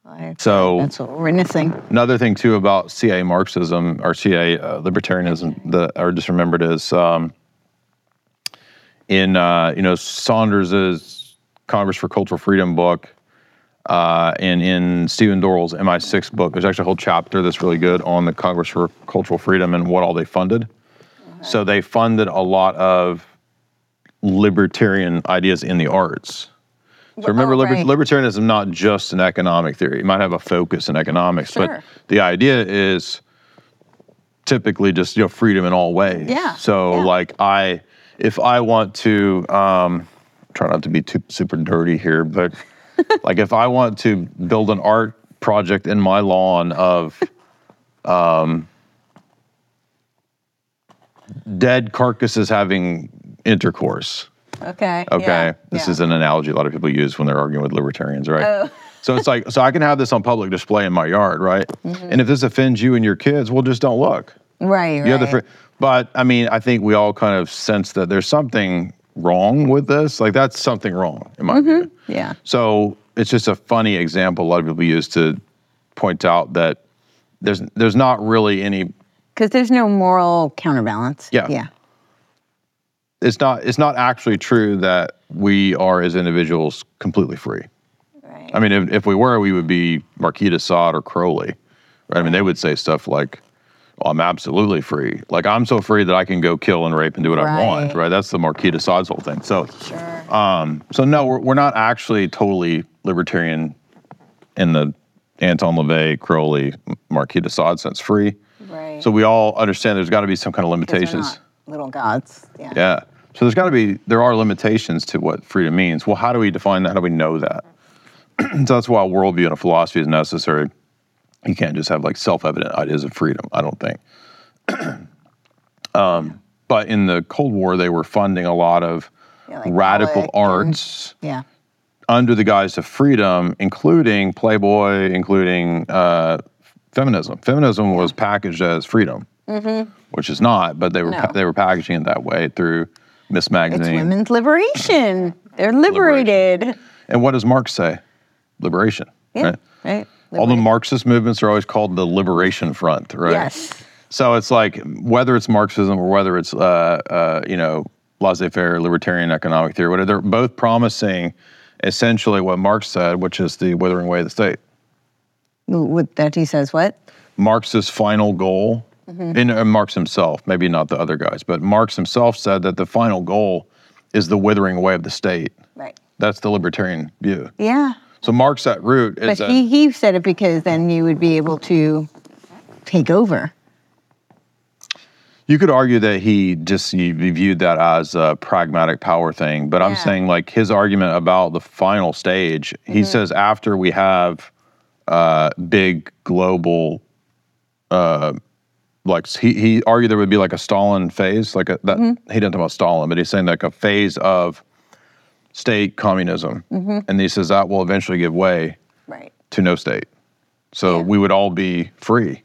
I- So that's what we're missing. another thing too about CIA Marxism or CIA uh, libertarianism that I just remembered is um, in uh, you know Saunders's Congress for Cultural Freedom book, uh, and in Stephen Dorril's MI6 book. There's actually a whole chapter that's really good on the Congress for Cultural Freedom and what all they funded. So they funded a lot of libertarian ideas in the arts. So remember, oh, liber- right. libertarianism is not just an economic theory. It might have a focus in economics, Sure. but the idea is typically just you know freedom in all ways. Yeah, So yeah. like I, if I want to, um, try not to be too super dirty here, but like if I want to build an art project in my lawn of um, dead carcasses having intercourse. Okay. Okay. yeah, This yeah. is an analogy a lot of people use when they're arguing with libertarians, right? Oh. So it's like, so I can have this on public display in my yard, right? Mm-hmm. And if this offends you and your kids, well, just don't look. right. You have the right. fr- but I mean, I think we all kind of sense that there's something wrong with this. Like that's something wrong in my view. yeah. So it's just a funny example a lot of people use to point out that there's there's not really any Because there's no moral counterbalance. Yeah. Yeah. It's not it's not actually true that we are as individuals completely free. Right. I mean, if, if we were, we would be Marquis de Sade or Crowley. Right? I mean, they would say stuff like, well, I'm absolutely free. Like, I'm so free that I can go kill and rape and do what I want. Right. Right? That's the Marquis de Sade's whole thing. So, Sure. um, so no, we're, we're not actually totally libertarian in the Anton LaVey, Crowley, Marquis de Sade sense, free. right. So we all understand there's got to be some kind of limitations. little gods. Yeah. Yeah. So there's got to be there are limitations to what freedom means. Well, how do we define that? How do we know that? so that's why a worldview and a philosophy is necessary. You can't just have like self-evident ideas of freedom. I don't think. um, but in the Cold War, they were funding a lot of Yeah, like radical Pollock and- arts Yeah. under the guise of freedom, including Playboy, including uh, feminism. Feminism was packaged as freedom, which is not, but they were Mm-hmm. No. they were packaging it that way through Miss It's Magazine. women's liberation. They're liberated. And what does Marx say? Liberation. Yeah. Right? Right. All the Marxist movements are always called the Liberation Front, right? Yes. So it's like whether it's Marxism or whether it's uh, uh, you know laissez-faire libertarian economic theory, whatever, they're both promising essentially what Marx said, which is the withering away of the state. With that he says what? Marx's final goal, Mm-hmm. and uh, Marx himself, maybe not the other guys, but Marx himself said that the final goal is the withering away of the state. Right. That's the libertarian view. Yeah. So Marx at root is But he, he said it because then you would be able to take over. you could argue that he just he viewed that as a pragmatic power thing. But I'm saying like his argument about the final stage, he Mm-hmm. says after we have uh, big global uh, like he, he argued there would be like a Stalin phase, like a, that Mm-hmm. he didn't talk about Stalin, but he's saying like a phase of state communism, Mm-hmm. and he says that will eventually give way Right. to no state. So Yeah. we would all be free.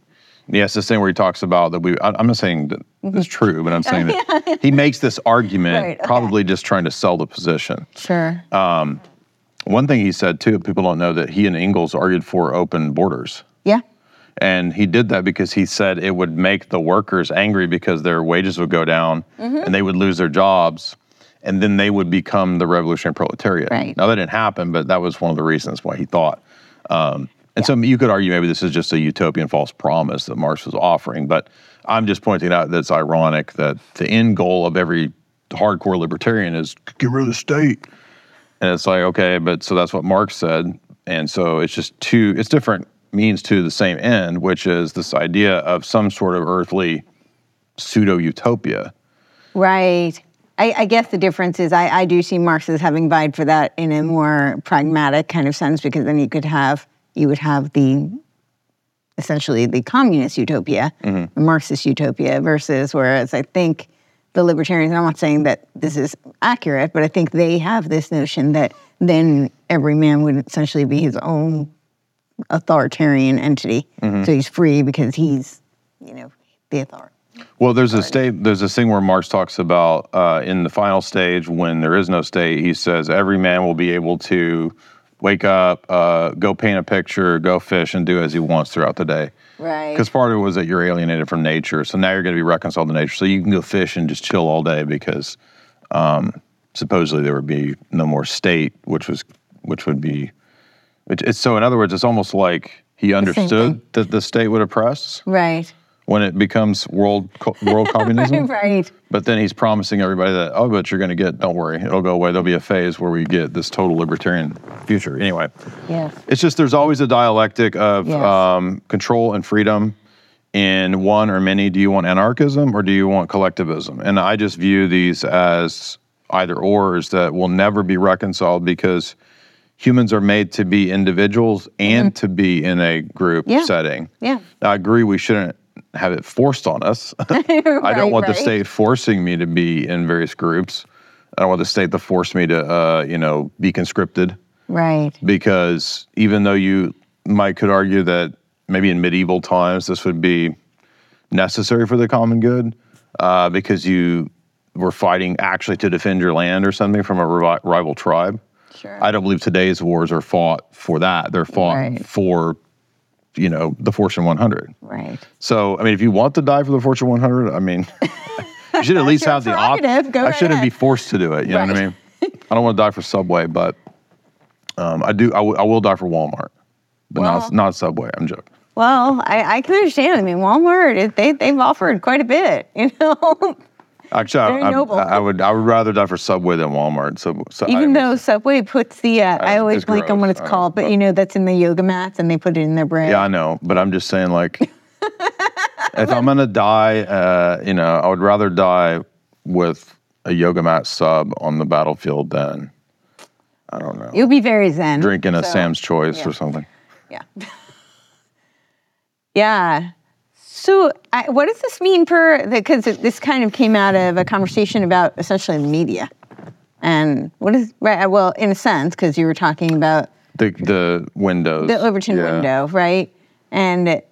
Has this thing where he talks about that we. I, I'm not saying that it's true, but I'm saying that he makes this argument, Mm-hmm. Right, okay. probably just trying to sell the position. Sure. Um, One thing he said too, people don't know that he and Engels argued for open borders. yeah. And he did that because he said it would make the workers angry because their wages would go down Mm-hmm. and they would lose their jobs. And then they would become the revolutionary proletariat. Right. Now, that didn't happen, but that was one of the reasons why he thought. Um, and so you could argue maybe this is just a utopian false promise that Marx was offering. But I'm just pointing out that it's ironic that the end goal of every hardcore libertarian is get rid of the state. And it's like, okay, but so that's what Marx said. And so it's just two, it's different means to the same end, which is this idea of some sort of earthly pseudo utopia. Right. I, I guess the difference is I, I do see Marx as having vied for that in a more pragmatic kind of sense because then you could have you would have the essentially the communist utopia, mm-hmm. the Marxist utopia, versus whereas I think the libertarians, and I'm not saying that this is accurate, but I think they have this notion that then every man would essentially be his own authoritarian entity. So he's free because he's, you know, the authority. Well, there's a state, there's a thing where Marx talks about uh, in the final stage when there is no state, he says every man will be able to wake up, uh, go paint a picture, go fish, and do as he wants throughout the day. Right. Because part of it was that you're alienated from nature, so now you're going to be reconciled to nature. So you can go fish and just chill all day because um, supposedly there would be no more state, which was which would be. It's so in other words, it's almost like he understood thing. that the state would oppress Right. when it becomes world world communism. right. But then he's promising everybody that, oh, but you're going to get, don't worry, it'll go away. There'll be a phase where we get this total libertarian future. Anyway, Yes. it's just there's always a dialectic of Yes. um, control and freedom in one or many. Do you want anarchism or do you want collectivism? And I just view these as either ors that will never be reconciled because humans are made to be individuals and to be in a group Mm-hmm. Yeah. setting. Yeah. I agree we shouldn't have it forced on us. I don't Right, want the state forcing me to be in various groups. I don't want the state to force me to, uh, you know, be conscripted Right. because even though you might could argue that maybe in medieval times this would be necessary for the common good uh, because you were fighting actually to defend your land or something from a rival tribe. Sure. I don't believe today's wars are fought for that. They're fought Right. for, you know, the Fortune 100. right. So, I mean, if you want to die for the Fortune 100, I mean, you should at least have the option. I shouldn't ahead. be forced to do it. You know what I mean? I don't want to die for Subway, but um, I do. I, w- I will die for Walmart, but Well- not not Subway. I'm joking. Well, I, I can understand. I mean, Walmart, they, they've offered quite a bit, you know? Actually, Very I, I, noble. I would I would rather die for Subway than Walmart. So, so Even mean, though Subway puts the, uh, I always it's blank on what it's I called, but but- you know, that's in the yoga mats and they put it in their bread. Yeah, I know, but I'm just saying, like, if I'm gonna die, uh, you know, I would rather die with a yoga mat sub on the battlefield than I don't know, You'll be very zen. drinking a so, Sam's Choice yeah. or something. Yeah. yeah. So, I, what does this mean for because this kind of came out of a conversation about essentially media, and what is right? Well, in a sense, because you were talking about The the windows. the Overton yeah. window, right? And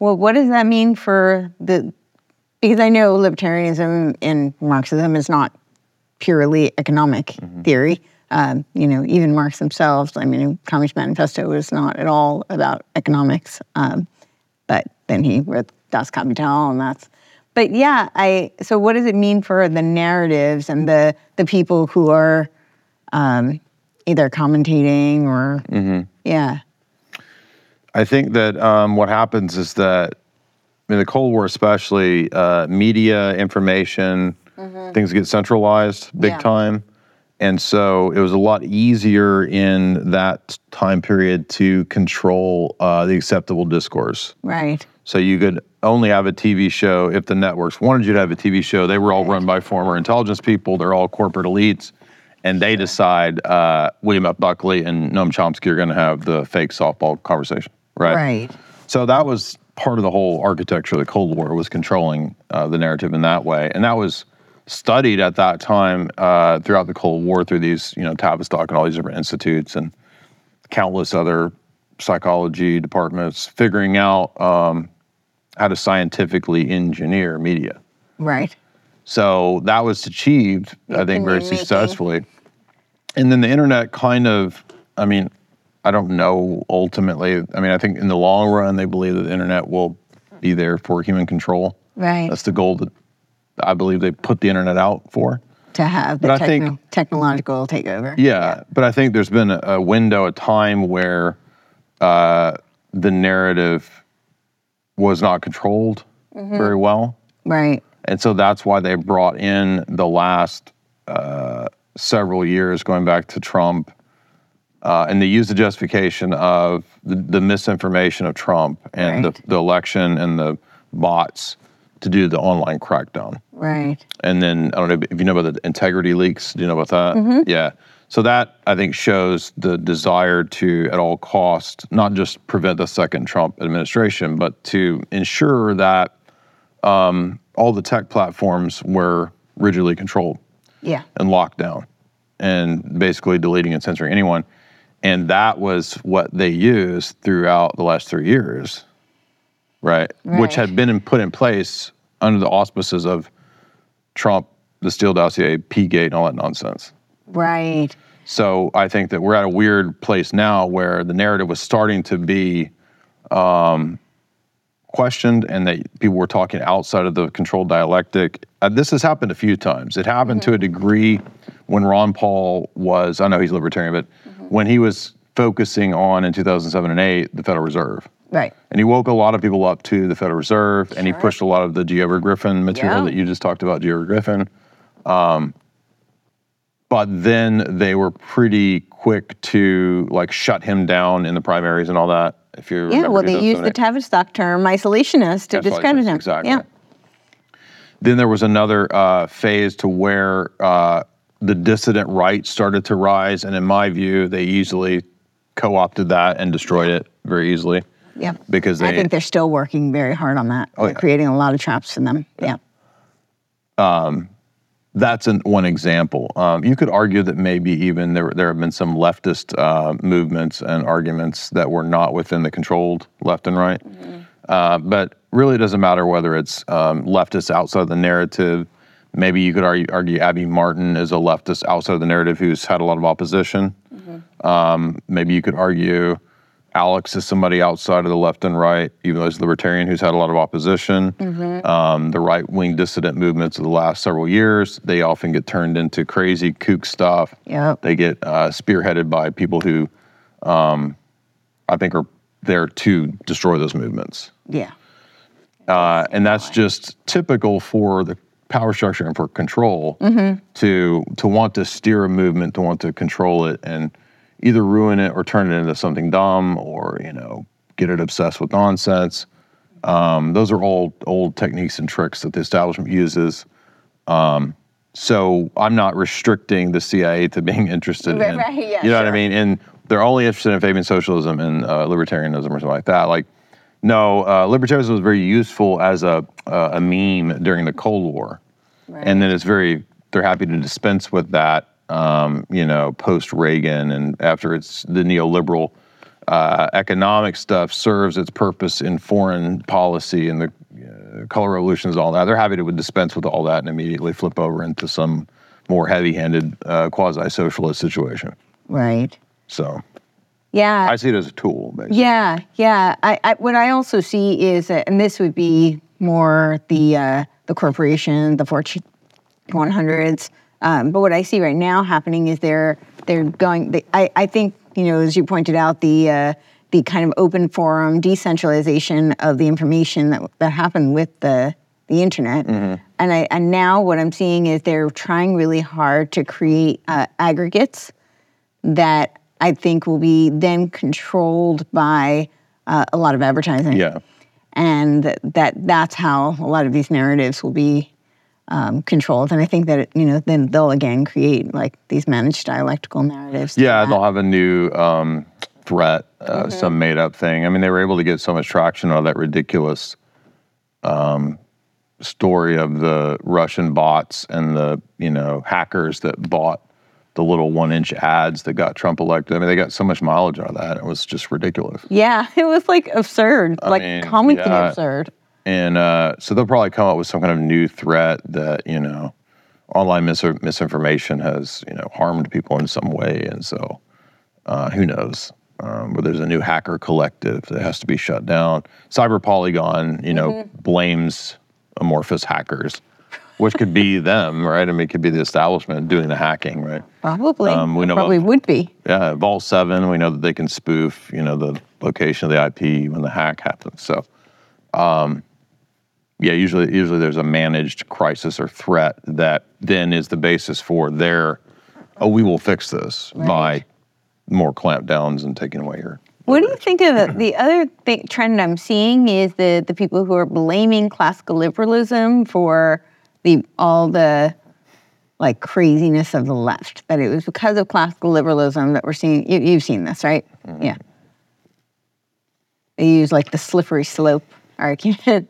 well, what does that mean for the? Because I know libertarianism and Marxism is not purely economic Mm-hmm. theory. Um, you know, even Marx themselves. I mean, Communist Manifesto was not at all about economics. Um, but then he wrote Das Kapital, and that's. But yeah, I. So what does it mean for the narratives and the the people who are um, either commentating or Mm-hmm. yeah. I think that um, what happens is that in the Cold War, especially, uh, media information, things get centralized big Mm-hmm. Yeah. time. And so it was a lot easier in that time period to control uh, the acceptable discourse. Right. So you could only have a TV show if the networks wanted you to have a TV show. They were all run by former intelligence people. They're all corporate elites, and they decide uh, William F. Buckley and Noam Chomsky are going to have the fake softball conversation, right? Right. So that was part of the whole architecture of the Cold War was controlling uh, the narrative in that way, and that was studied at that time uh, throughout the Cold War through these, you know, Tavistock and all these different institutes and countless other psychology departments, figuring out um, how to scientifically engineer media. Right. So that was achieved, I think, very successfully. And then the internet kind of, I mean, I don't know ultimately. I mean, I think in the long run, they believe that the internet will be there for human control. Right. That's the goal that I believe they put the internet out for. to have the But I think- technological takeover. Yeah, but I think there's been a, a window, a time where uh, the narrative was not controlled very well. Right. And so that's why they brought in the last uh, several years, going back to Trump, uh, and they used the justification of the, the misinformation of Trump and Right. the, the election and the bots to do the online crackdown. Right. And then I don't know if you know about the integrity leaks. Do you know about that? Mm-hmm. Yeah. So that I think shows the desire to, at all cost, not just prevent the second Trump administration, but to ensure that um, all the tech platforms were rigidly controlled Yeah. and locked down, and basically deleting and censoring anyone. And that was what they used throughout the last three years, right? Which had been in, put in place under the auspices of Trump, the Steele dossier, P-gate, and all that nonsense. Right. So I think that we're at a weird place now where the narrative was starting to be um, questioned and that people were talking outside of the controlled dialectic. Uh, this has happened a few times. It happened to a degree when Ron Paul was, I know he's libertarian, but when he was focusing on in 2007 and 8 the Federal Reserve. Right. And he woke a lot of people up to the Federal Reserve, and he pushed a lot of the G. Edward Griffin material Yeah. that you just talked about, G. Edward Griffin. Um, but then they were pretty quick to like shut him down in the primaries and all that. If you Yeah. Well, they used the. Tavistock term isolationist to discredit him. Exactly. Yeah. Then there was another uh, phase to where uh, the dissident right started to rise, and in my view, they easily co-opted that and destroyed it very easily. Yeah. Because they I think they're still working very hard on that. Oh, They're yeah. creating a lot of traps for them. Yeah. That's an, one example. Um, you could argue that maybe even there there have been some leftist uh, movements and arguments that were not within the controlled left and right. Uh, but really, it doesn't matter whether it's um, leftists outside the narrative. Maybe you could argue, argue Abby Martin is a leftist outside of the narrative who's had a lot of opposition. Um, maybe you could argue Alex is somebody outside of the left and right, even though he's a libertarian who's had a lot of opposition. Um, the right wing dissident movements of the last several years, they often get turned into crazy kook stuff. Yep. They get uh, spearheaded by people who um, I think are there to destroy those movements. Yeah. Uh, and that's just typical for the power structure and for control to to want to steer a movement, to want to control it, and either ruin it or turn it into something dumb, or you know get it obsessed with nonsense. Um, those are all old techniques and tricks that the establishment uses. Um, so I'm not restricting the CIA to being interested Right, in, right, yeah, you know what I mean? And they're only interested in Fabian socialism and uh, libertarianism or something like that. Like, no, uh, libertarianism was very useful as a uh, a meme during the Cold War, and then it's very they're happy to dispense with that. Um, you know, post Reagan and after it's the neoliberal uh, economic stuff serves its purpose in foreign policy and the uh, color revolutions and all that. They're happy to dispense with all that and immediately flip over into some more heavy-handed uh, quasi-socialist situation. Right. So Yeah. I see it as a tool, basically. Yeah, yeah. I, I what I also see is, that, and this would be more the uh, the corporation, the Fortune 100s. Um, but what I see right now happening is they're they're going. They, I I think you know, as you pointed out, the uh, the kind of open forum decentralization of the information that that happened with the the internet. Mm-hmm. and I and now what I'm seeing is they're trying really hard to create uh, aggregates that I think will be then controlled by uh, a lot of advertising. Yeah. and that that's how a lot of these narratives will be um, controlled. And I think that you know then they'll again create like these managed dialectical narratives. Yeah, that. they'll have a new um, threat, uh, Mm-hmm. some made up thing. I mean, they were able to get so much traction out of that ridiculous um, story of the Russian bots and the you know hackers that bought the little one inch ads that got Trump elected. I mean, they got so much mileage out of that. It was just ridiculous. Yeah, it was like absurd, like mean, comically yeah. absurd. And uh, so they'll probably come up with some kind of new threat that you know online mis- misinformation has you know harmed people in some way, and so uh, who knows? Um, where there's a new hacker collective that has to be shut down. Cyber Polygon, you know, blames amorphous hackers, which could be them, right? I mean, it could be the establishment doing the hacking, right? Probably, Um, we know probably about- would be. Yeah, Vault Seven, we know that they can spoof, you know, the location of the IP when the hack happens. So, um, yeah, usually usually there's a managed crisis or threat that then is the basis for their, oh, we will fix this by more clampdowns and taking away your. What do you think of it? the other thing, trend I'm seeing is the the people who are blaming classical liberalism for the all the like craziness of the left. That it was because of classical liberalism that we're seeing. You, you've seen this, right? Mm-hmm. Yeah. They use like the slippery slope argument.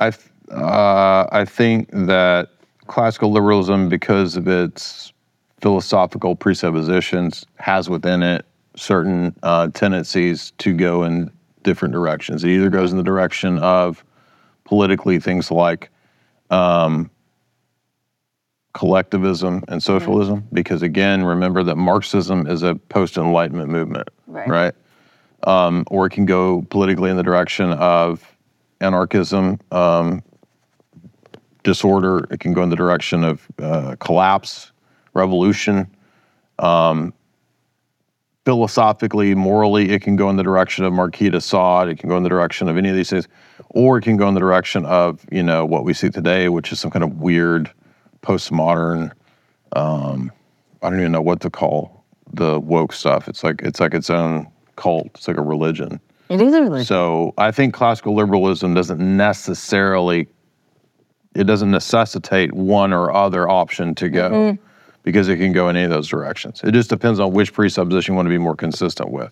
I th- uh, I think that classical liberalism, because of its philosophical presuppositions, has within it certain uh, tendencies to go in different directions. It either goes in the direction of politically things like um, collectivism and socialism, because again, remember that Marxism is a post-Enlightenment movement, Right. right? Um, or it can go politically in the direction of anarchism, um, disorder. It can go in the direction of uh, collapse, revolution. Um, philosophically, morally, it can go in the direction of Marquis de Sade. It can go in the direction of any of these things, or it can go in the direction of you know what we see today, which is some kind of weird, postmodern. Um, I don't even know what to call the woke stuff. It's like it's like its own cult. It's like a religion. It is a religion. So I think classical liberalism doesn't necessarily it doesn't necessitate one or other option to go because it can go in any of those directions. It just depends on which presupposition you want to be more consistent with.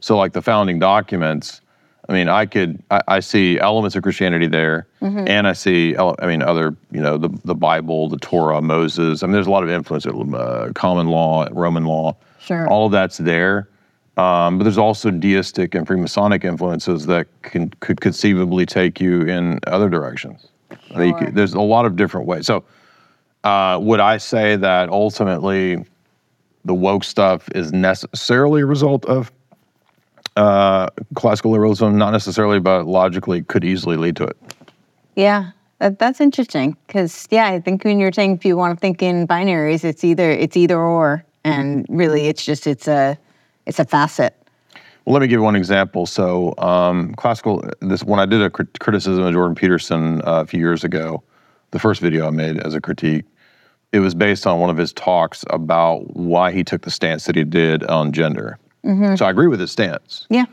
So like the founding documents, I mean, I could I, I see elements of Christianity there, and I see I mean other you know the the Bible, the Torah, Moses. I mean, there's a lot of influence, uh, common law, Roman law. Sure. All of that's there. Um, but there's also deistic and Freemasonic influences that can could conceivably take you in other directions. Sure. could- there's a lot of different ways. So, uh, would I say that ultimately the woke stuff is necessarily a result of uh, classical liberalism? Not necessarily, but logically could easily lead to it. Yeah, that, that's interesting because yeah, I think when you're saying if you want to think in binaries, it's either it's either or, and really it's just it's a it's a facet. Well, let me give you one example. So, um, classical. This when I did a crit- criticism of Jordan Peterson uh, a few years ago, the first video I made as a critique, it was based on one of his talks about why he took the stance that he did on gender. So I agree with his stance, Yeah,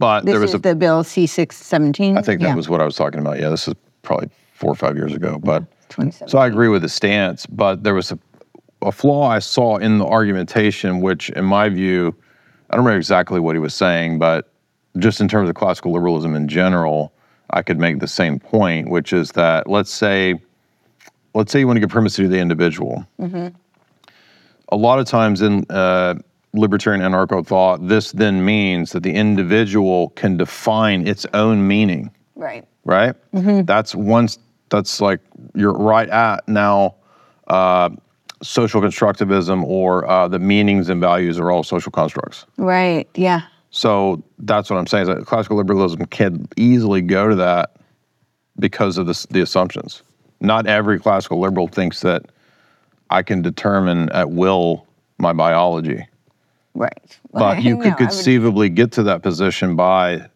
but this there was is a. the bill C six seventeen. I think that was what I was talking about. Yeah, this is probably four or five years ago, but. So I agree with the stance, but there was a, a flaw I saw in the argumentation, which, in my view, I don't remember exactly what he was saying, but just in terms of classical liberalism in general, I could make the same point, which is that let's say, let's say you want to give primacy to the individual. A lot of times in uh, libertarian anarcho thought, this then means that the individual can define its own meaning right. right? That's once that's like you're right at now. Uh, social constructivism or uh, the meanings and values are all social constructs. Right. Yeah. So that's what I'm saying. Is that classical liberalism can easily go to that because of the, the assumptions. Not every classical liberal thinks that I can determine at will my biology Right. but you No, could would- conceivably get to that position by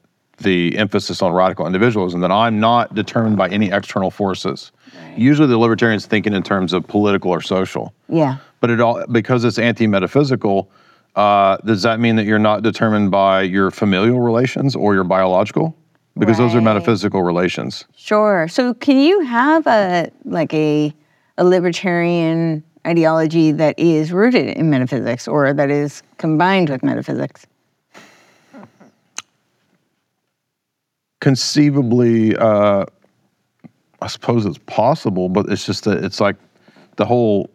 the emphasis on radical individualism that I'm not determined by any external forces. Usually, the libertarians thinking in terms of political or social. Yeah. But it all because it's anti-metaphysical. Uh, does that mean that you're not determined by your familial relations or your biological? Because those are metaphysical relations. Sure. So can you have a like a a libertarian ideology that is rooted in metaphysics or that is combined with metaphysics? Conceivably, uh, I suppose it's possible, but it's just that it's like the whole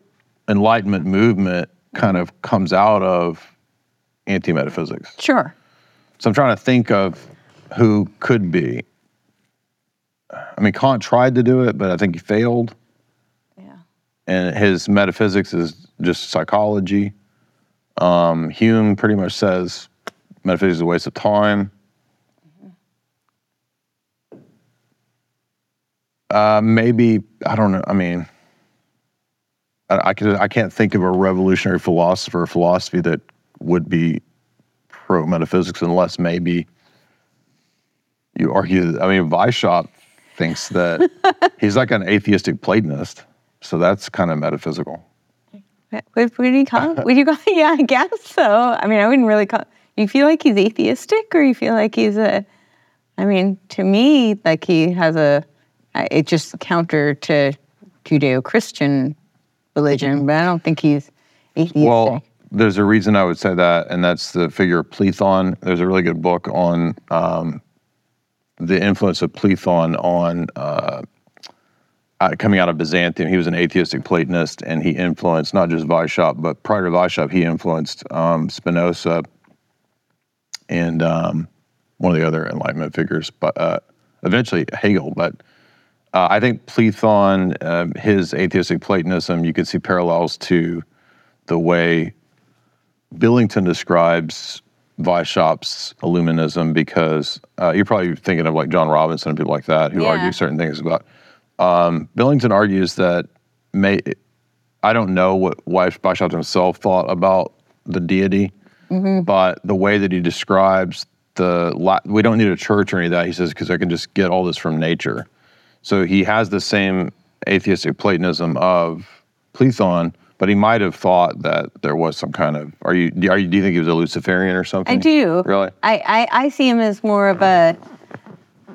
Enlightenment movement kind of comes out of anti-metaphysics. Sure. So I'm trying to think of who could be. I mean, Kant tried to do it, but I think he failed. Yeah. And his metaphysics is just psychology. Um, Hume pretty much says metaphysics is a waste of time. Uh, maybe I don't know. I mean, I, I could I can't think of a revolutionary philosopher or philosophy that would be pro metaphysics unless maybe you argue. I mean, Weishaupt thinks that he's like an atheistic Platonist, so that's kind of metaphysical. What do you call? Would you call? Yeah, I guess so. I mean, I wouldn't really call you feel like he's atheistic or you feel like he's a I mean, to me, like he has a it's just counter to Judeo-Christian religion, but I don't think he's atheistic. Well, there's a reason I would say that, and that's the figure of Plethon. There's a really good book on um, the influence of Plethon on uh, uh, coming out of Byzantium. He was an atheistic Platonist, and he influenced not just Weishaupt, but prior to Weishaupt, he influenced um, Spinoza and um, one of the other Enlightenment figures, but uh, eventually Hegel. But uh, I think Plethon, uh, his atheistic Platonism, you can see parallels to the way Billington describes Weishaupt's Illuminism because uh, you're probably thinking of like John Robison and people like that who Yeah. argue certain things about. Um, Billington argues that may I don't know what Weishaupt himself thought about the deity, but the way that he describes the we don't need a church or any of that. He says because I can just get all this from nature. So he has the same atheistic Platonism of Plethon, but he might have thought that there was some kind of. Are you? Do, are you, do you think he was a Luciferian or something? I do. Really? I, I, I see him as more of a.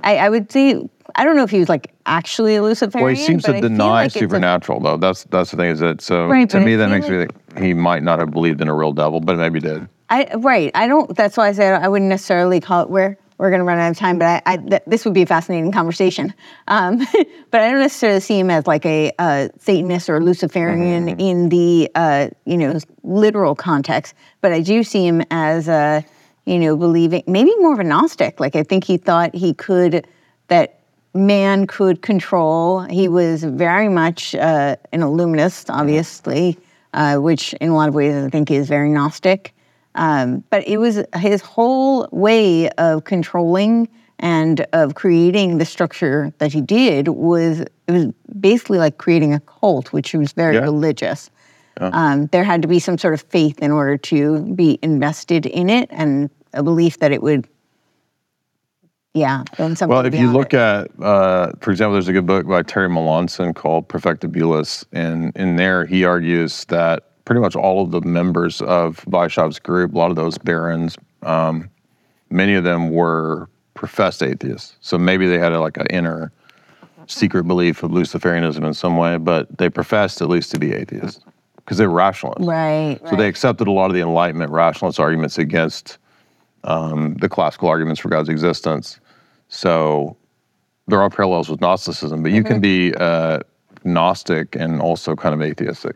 I, I would say I don't know if he was like actually a Luciferian. Well, he seems to I deny like it's a- supernatural, though. That's that's the thing. Is that so? Right, to me, that makes me think he might not have believed in a real devil, but maybe did. I right. I don't. That's why I said I wouldn't necessarily call it. We're we're going to run out of time, but I, I th- this would be a fascinating conversation. Um, but I don't necessarily see him as like a uh, Satanist or Luciferian Mm-hmm. in the uh, you know literal context. But I do see him as a you know believing maybe more of a Gnostic. Like I think he thought he could that man could control. He was very much uh, an Illuminist, obviously, uh, which in a lot of ways I think is very Gnostic. Um, but it was his whole way of controlling and of creating the structure that he did was it was basically like creating a cult, which was very Yeah. religious. Um, there had to be some sort of faith in order to be invested in it, and a belief that it would, yeah, something. Well, if you look it. at, uh, for example, there's a good book by Terry Melanson called Perfectibilists, and in there he argues that pretty much all of the members of Weishaupt's group, a lot of those barons, um, many of them were professed atheists. So maybe they had a, like an inner secret belief of Luciferianism in some way, but they professed at least to be atheists because they were rationalists. right, So they accepted a lot of the Enlightenment rationalist arguments against um, the classical arguments for God's existence. So there are parallels with Gnosticism, but you can be uh, Gnostic and also kind of atheistic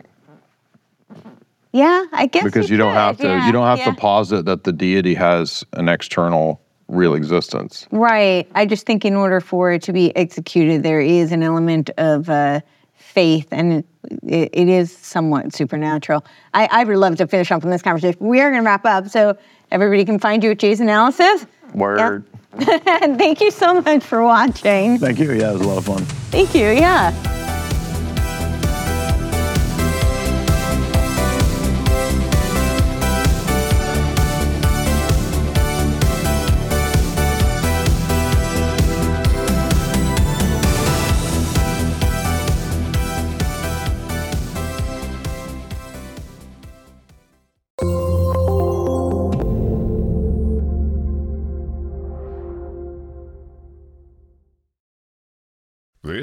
yeah, I guess because you don't have to yeah, you don't have yeah. to posit that the deity has an external real existence. Right. I just think in order for it to be executed, there is an element of uh, faith, and it, it is somewhat supernatural. I, I would love to finish up on this conversation. We are going to wrap up, so everybody can find you at Jay's Analysis. Word. and thank you so much for watching. Thank you. Yeah, it was a lot of fun. Thank you. Yeah.